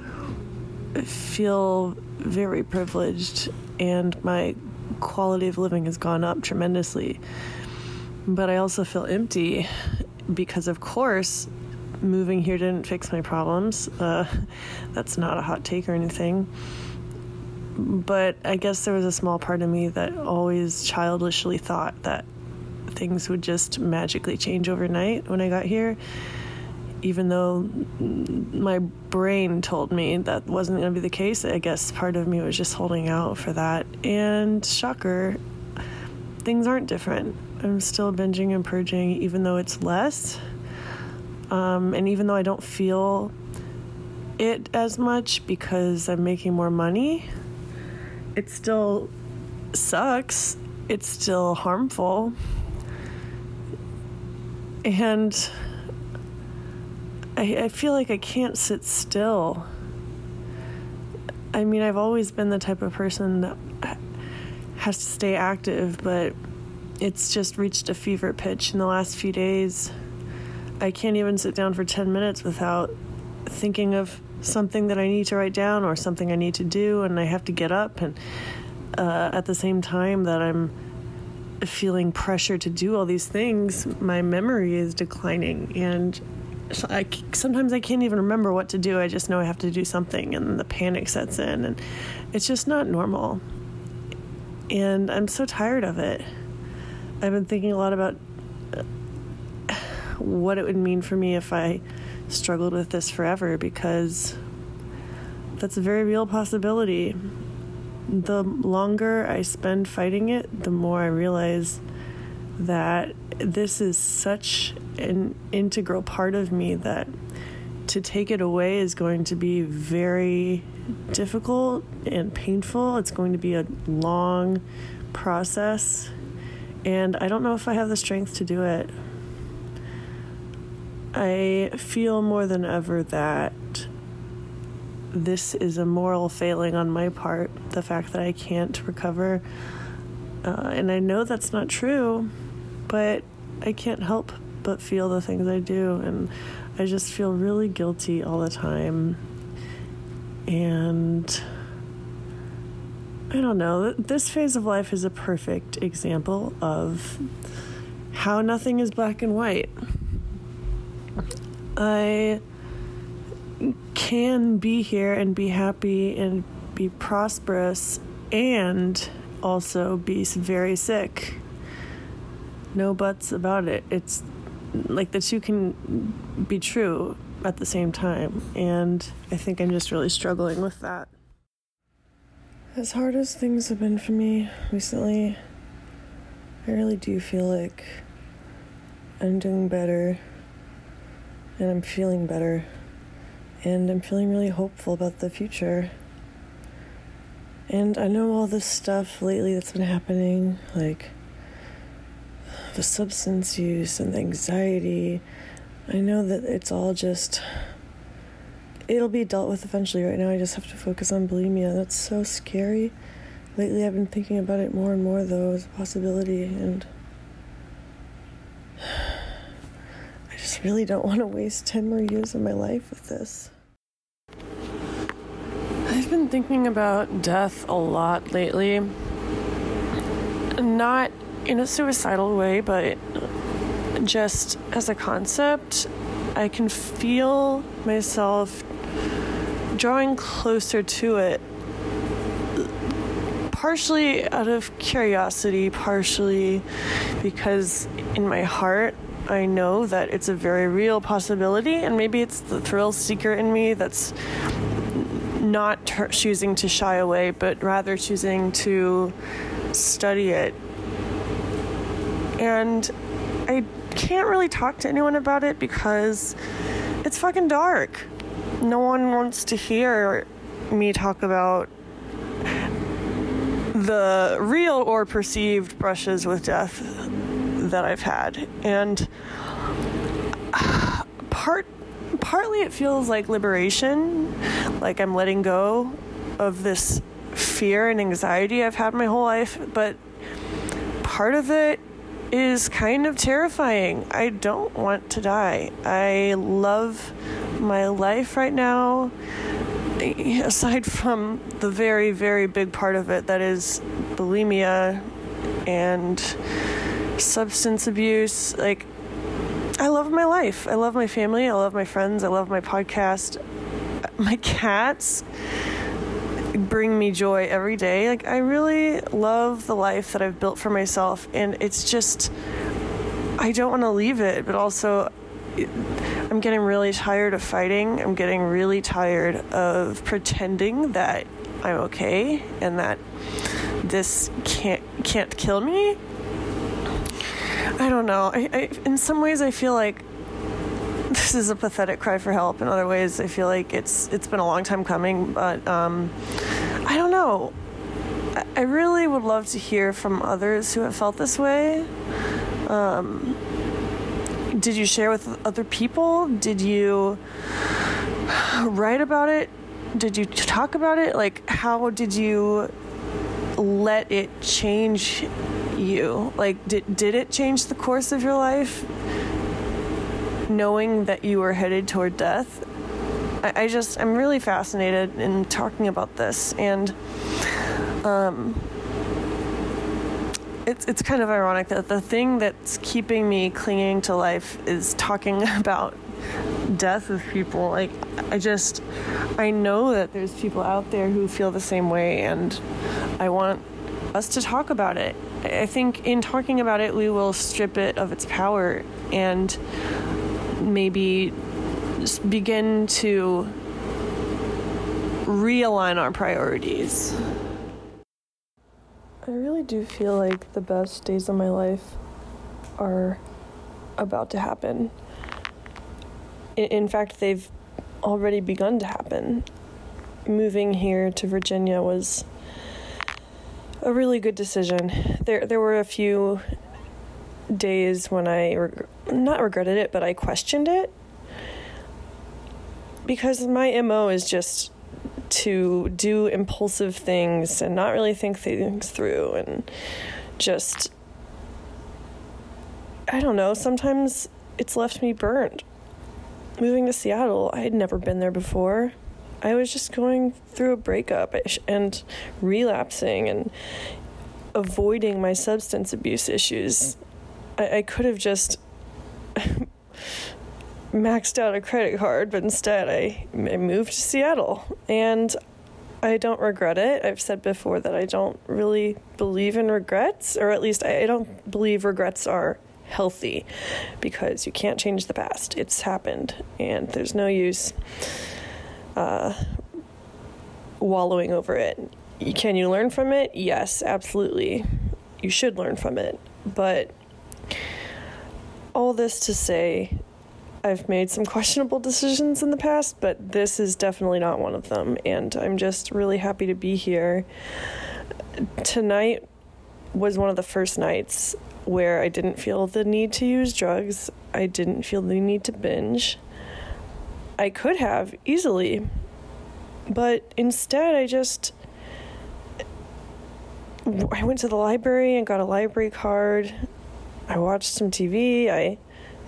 feel very privileged, and my quality of living has gone up tremendously. But I also feel empty because, of course, moving here didn't fix my problems. Uh, (laughs) that's not a hot take or anything. But I guess there was a small part of me that always childishly thought that things would just magically change overnight when I got here. Even though my brain told me that wasn't going to be the case, I guess part of me was just holding out for that. And shocker, things aren't different. I'm still binging and purging, even though it's less. Um, and even though I don't feel it as much because I'm making more money, it still sucks. It's still harmful. And I, I feel like I can't sit still. I mean, I've always been the type of person that has to stay active, but it's just reached a fever pitch in the last few days. I can't even sit down for 10 minutes without thinking of something that I need to write down or something I need to do, and I have to get up. And uh, at the same time that I'm feeling pressure to do all these things, my memory is declining, and I, sometimes I can't even remember what to do. I just know I have to do something, and the panic sets in, and it's just not normal. And I'm so tired of it. I've been thinking a lot about uh, what it would mean for me if I struggled with this forever because that's a very real possibility. The longer I spend fighting it, the more I realize that this is such an integral part of me that to take it away is going to be very difficult and painful. It's going to be a long process, and I don't know if I have the strength to do it. I feel more than ever that this is a moral failing on my part, the fact that I can't recover. Uh, and I know that's not true, but I can't help but feel the things I do. And I just feel really guilty all the time. And I don't know, this phase of life is a perfect example of how nothing is black and white. I can be here and be happy and be prosperous and also be very sick. No buts about it. It's like the two can be true at the same time. And I think I'm just really struggling with that. As hard as things have been for me recently, I really do feel like I'm doing better and I'm feeling better. And I'm feeling really hopeful about the future. And I know all this stuff lately that's been happening, like the substance use and the anxiety. I know that it's all just. It'll be dealt with eventually. Right now, I just have to focus on bulimia. That's so scary. Lately, I've been thinking about it more and more, though, as a possibility, and. Just really don't want to waste 10 more years of my life with this. I've been thinking about death a lot lately. Not in a suicidal way, but just as a concept. I can feel myself drawing closer to it. Partially out of curiosity, partially because in my heart I know that it's a very real possibility, and maybe it's the thrill seeker in me that's not ter- choosing to shy away, but rather choosing to study it. And I can't really talk to anyone about it because it's fucking dark. No one wants to hear me talk about the real or perceived brushes with death that I've had. And (sighs) part partly it feels like liberation, like I'm letting go of this fear and anxiety I've had my whole life, but part of it is kind of terrifying. I don't want to die. I love my life right now. (laughs) Aside from the very, very big part of it that is bulimia and substance abuse. Like, I love my life. I love my family. I love my friends. I love my podcast. (laughs) My cats bring me joy every day. Like, I really love the life that I've built for myself. And it's just, I don't want to leave it, but also, I'm getting really tired of fighting. I'm getting really tired of pretending that I'm okay and that this can't can't kill me I don't know. I, I, in some ways, I feel like this is a pathetic cry for help. In other ways, I feel like it's it's been a long time coming. But um, I don't know. I, I really would love to hear from others who have felt this way. Um, did you share with other people? Did you write about it? Did you talk about it? Like, how did you let it change you? Like, did, did it change the course of your life? Knowing that you were headed toward death? I, I just, I'm really fascinated in talking about this. And, um, it's it's kind of ironic that the thing that's keeping me clinging to life is talking (laughs) about death with people. Like I just I know that there's people out there who feel the same way and I want us to talk about it. I think in talking about it we will strip it of its power and maybe begin to realign our priorities. I really do feel like the best days of my life are about to happen. In fact, they've already begun to happen. Moving here to Virginia was a really good decision. There, there were a few days when I not regretted it, but I questioned it because my mo is just to do impulsive things and not really think things through and just I don't know, sometimes it's left me burned. Moving to Seattle, I had never been there before. I was just going through a breakup and relapsing and avoiding my substance abuse issues. I, I could have just (laughs) maxed out a credit card, but instead I, I moved to Seattle. And I don't regret it. I've said before that I don't really believe in regrets, or at least I don't believe regrets are healthy because you can't change the past. It's happened, and there's no use uh, wallowing over it. Can you learn from it? Yes, absolutely. You should learn from it. But all this to say, I've made some questionable decisions in the past, but this is definitely not one of them. And I'm just really happy to be here. Tonight was one of the first nights where I didn't feel the need to use drugs, I didn't feel the need to binge. I could have easily, but instead, I just. I went to the library and got a library card. I watched some TV. I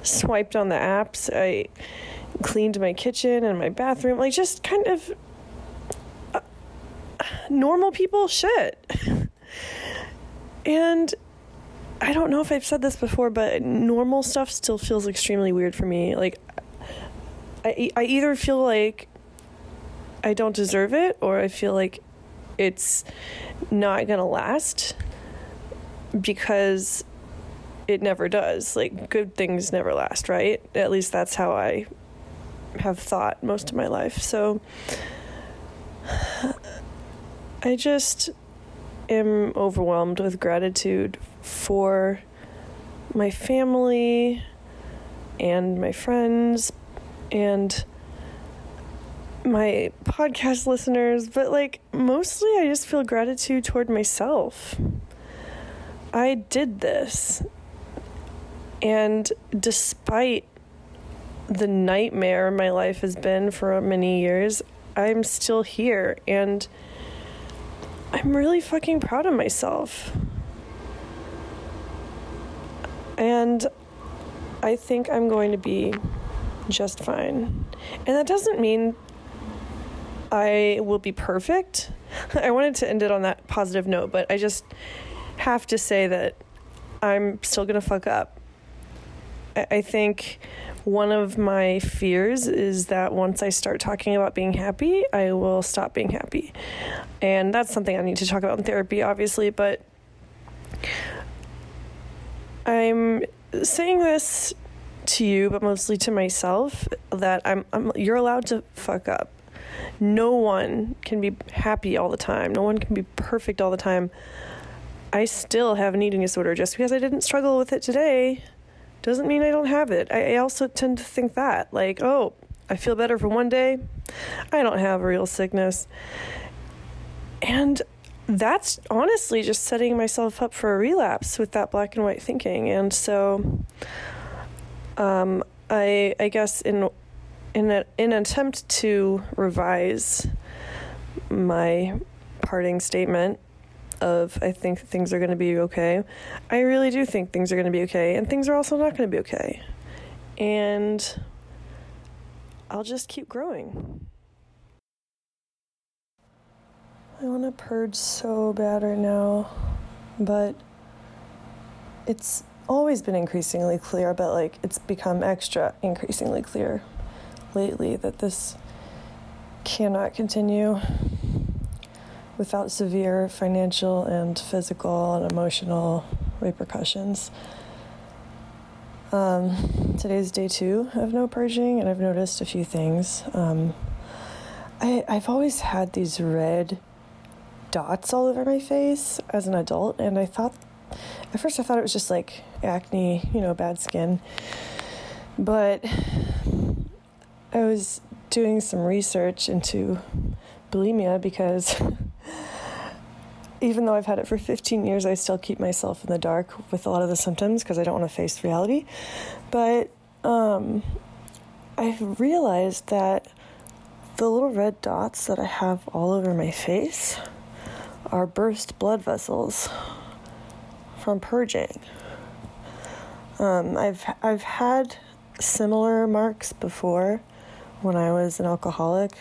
swiped on the apps. I cleaned my kitchen and my bathroom. Like, just kind of uh, normal people shit. and I don't know if I've said this before, but normal stuff still feels extremely weird for me. Like, I, I either feel like I don't deserve it or I feel like it's not gonna last because it never does. Like, good things never last, right? At least that's how I have thought most of my life. So, I just am overwhelmed with gratitude for my family and my friends and my podcast listeners, but like mostly I just feel gratitude toward myself. I did this and despite the nightmare my life has been for many years, I'm still here and I'm really fucking proud of myself. And I think I'm going to be just fine. And that doesn't mean I will be perfect. (laughs) I wanted to end it on that positive note, but I just have to say that I'm still going to fuck up. I think one of my fears is that once I start talking about being happy, I will stop being happy. And that's something I need to talk about in therapy, obviously, but I'm saying this to you, but mostly to myself, that I'm, I'm you're allowed to fuck up. No one can be happy all the time. No one can be perfect all the time. I still have an eating disorder just because I didn't struggle with it today doesn't mean I don't have it. I, I also tend to think that, like, oh, I feel better for one day. I don't have a real sickness. And that's honestly just setting myself up for a relapse with that black and white thinking. And so Um, I I guess in in a, in an attempt to revise my parting statement of I think things are going to be okay. I really do think things are going to be okay, and things are also not going to be okay. And I'll just keep growing. I want to purge so bad right now, but it's always been increasingly clear, but like it's become extra increasingly clear lately that this cannot continue without severe financial and physical and emotional repercussions. Um, today's day two of no purging, and I've noticed a few things. Um, I, I've always had these red dots all over my face as an adult, and I thought, at first, I thought it was just like acne, you know, bad skin. But I was doing some research into bulimia because (laughs) even though I've had it for 15 years, I still keep myself in the dark with a lot of the symptoms because I don't want to face reality. But um, I realized that the little red dots that I have all over my face are burst blood vessels from purging. Um, I've I've had similar marks before when I was an alcoholic.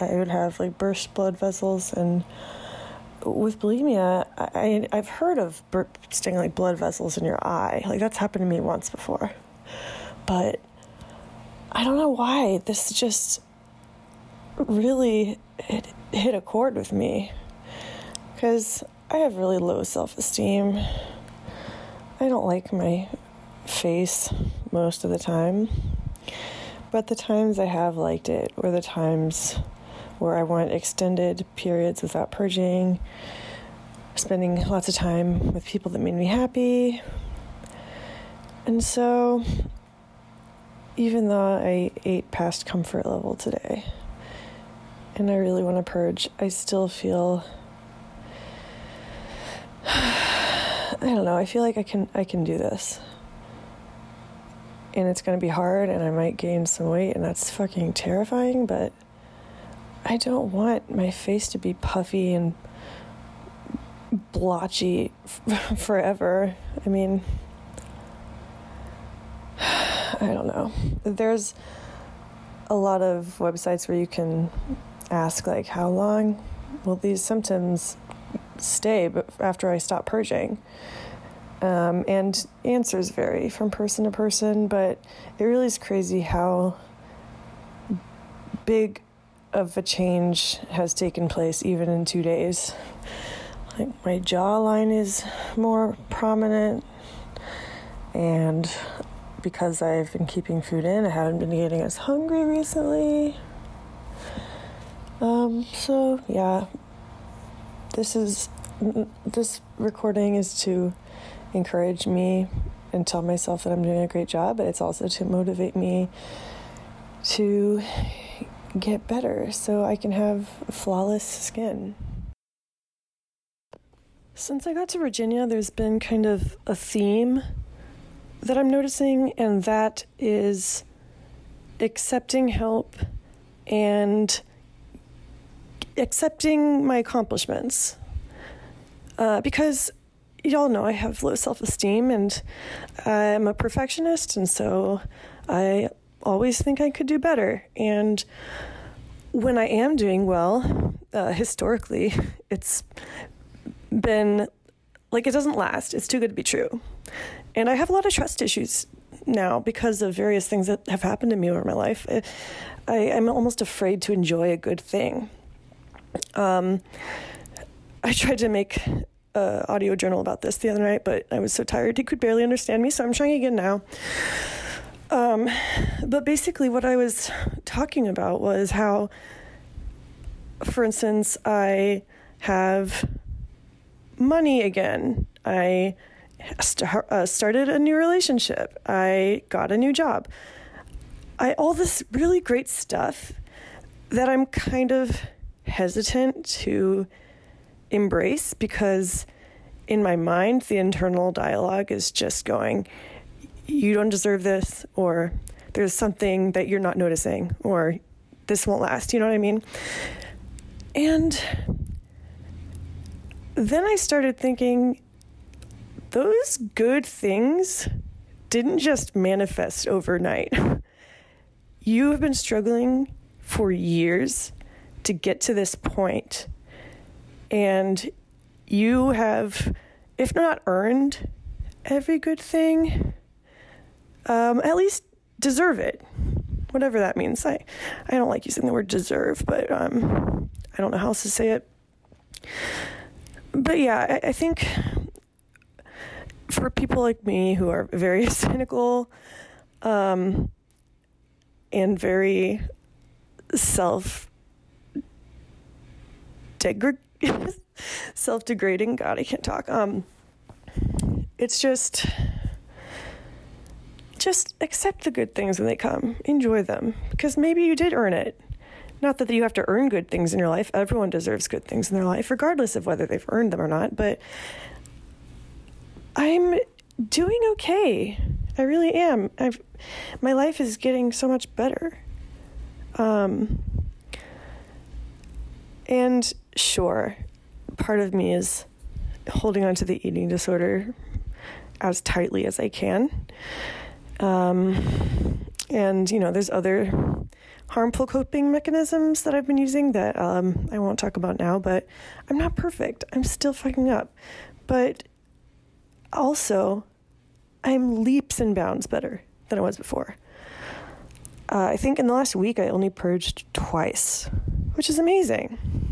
I would have like burst blood vessels and with bulimia, I, I've heard of bursting like blood vessels in your eye. Like that's happened to me once before. But I don't know why this just really hit, hit a chord with me because I have really low self esteem. I don't like my face most of the time. But the times I have liked it were the times where I want extended periods without purging, spending lots of time with people that made me happy. And so, even though I ate past comfort level today and I really want to purge, I still feel (sighs) I don't know. I feel like I can I can do this. And it's going to be hard and I might gain some weight and that's fucking terrifying, but I don't want my face to be puffy and blotchy (laughs) forever. I mean, (sighs) I don't know. There's a lot of websites where you can ask like how long will these symptoms stay but after I stop purging. Um, and answers vary from person to person, but it really is crazy how big of a change has taken place even in two days. Like my jawline is more prominent, and because I've been keeping food in, I haven't been getting as hungry recently. Um, so yeah, this is this recording is to encourage me and tell myself that I'm doing a great job, but it's also to motivate me to get better so I can have flawless skin. Since I got to Virginia, there's been kind of a theme that I'm noticing, and that is accepting help and accepting my accomplishments. Uh, because y'all know I have low self esteem and I'm a perfectionist, and so I always think I could do better. And when I am doing well, uh, historically, it's been like it doesn't last. It's too good to be true. And I have a lot of trust issues now because of various things that have happened to me over my life. I, am almost afraid to enjoy a good thing. Um, I tried to make an audio journal about this the other night, but I was so tired he could barely understand me, so I'm trying again now. Um, but basically, what I was talking about was how, for instance, I have money again. I st- uh, started a new relationship. I got a new job. I all this really great stuff that I'm kind of hesitant to embrace because in my mind the internal dialogue is just going you don't deserve this, or there's something that you're not noticing, or this won't last. You know what I mean? And then I started thinking those good things didn't just manifest overnight. You have been struggling for years to get to this point, and you have, if not earned every good thing, um, at least deserve it. Whatever that means. I, I don't like using the word deserve, but um, I don't know how else to say it. But yeah, I, I think for people like me who are very (laughs) cynical um, and very self self (laughs) degrading. God, I can't talk. Um, it's just just accept the good things when they come. Enjoy them because maybe you did earn it. Not that you have to earn good things in your life. Everyone deserves good things in their life, regardless of whether they've earned them or not. But I'm doing okay. I really am. I've, my life is getting so much better. Um, and sure, part of me is holding on to the eating disorder as tightly as I can. Um, and, you know, there's other harmful coping mechanisms that I've been using that um, I won't talk about now, but I'm not perfect. I'm still fucking up. But also, I'm leaps and bounds better than I was before. Uh, I think in the last week I only purged twice, which is amazing.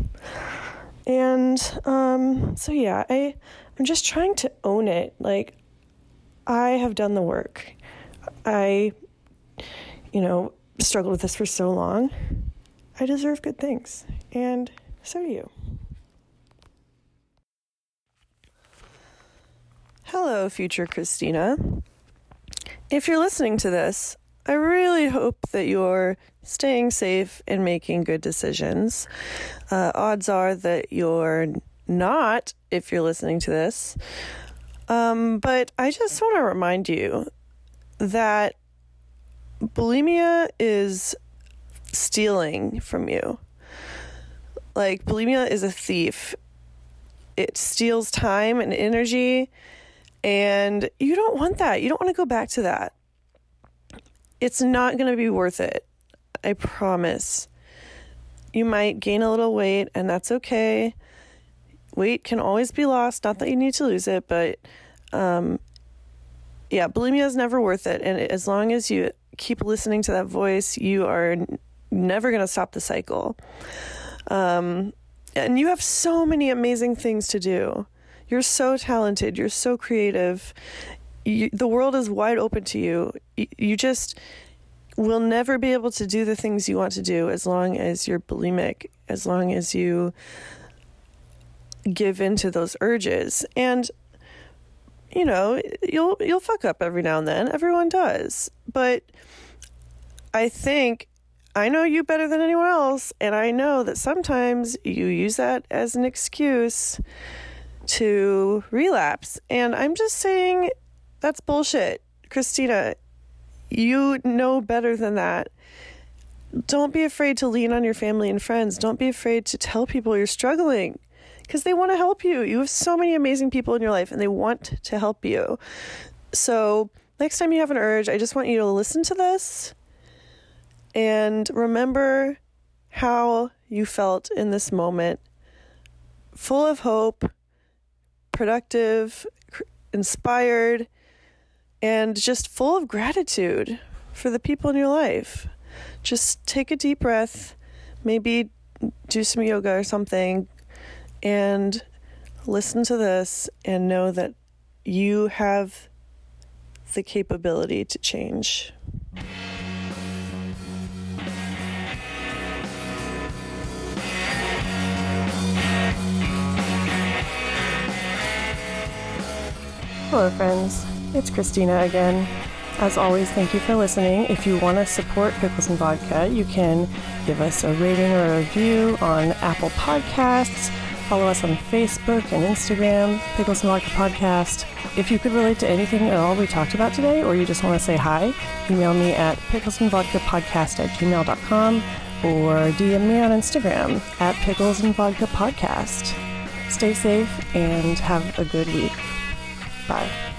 And um, so yeah, I I'm just trying to own it. Like I have done the work. I you know, struggled with this for so long. I deserve good things. And so do you. Hello, future Christina. If you're listening to this, I really hope that you're staying safe and making good decisions. Uh, odds are that you're not if you're listening to this. Um, but I just want to remind you that bulimia is stealing from you. Like, bulimia is a thief, it steals time and energy, and you don't want that. You don't want to go back to that. It's not going to be worth it. I promise. You might gain a little weight, and that's okay. Weight can always be lost. Not that you need to lose it, but um, yeah, bulimia is never worth it. And as long as you keep listening to that voice, you are never going to stop the cycle. Um, and you have so many amazing things to do. You're so talented. You're so creative. You, the world is wide open to you. you. Just will never be able to do the things you want to do as long as you're bulimic, as long as you give in to those urges. And you know, you'll you'll fuck up every now and then. Everyone does. But I think I know you better than anyone else, and I know that sometimes you use that as an excuse to relapse. And I'm just saying that's bullshit. Christina, you know better than that. Don't be afraid to lean on your family and friends. Don't be afraid to tell people you're struggling because they want to help you. You have so many amazing people in your life and they want to help you. So, next time you have an urge, I just want you to listen to this and remember how you felt in this moment full of hope, productive, inspired, and just full of gratitude for the people in your life. Just take a deep breath, maybe do some yoga or something, and listen to this and know that you have the capability to change. Hello, friends. It's Christina again. As always, thank you for listening. If you want to support Pickles and Vodka, you can give us a rating or a review on Apple Podcasts, Follow us on Facebook and Instagram, Pickles and Vodka Podcast. If you could relate to anything at all we talked about today, or you just want to say hi, email me at picklesandvodkapodcast at gmail.com or DM me on Instagram at Pickles and Vodka Podcast. Stay safe and have a good week. Bye.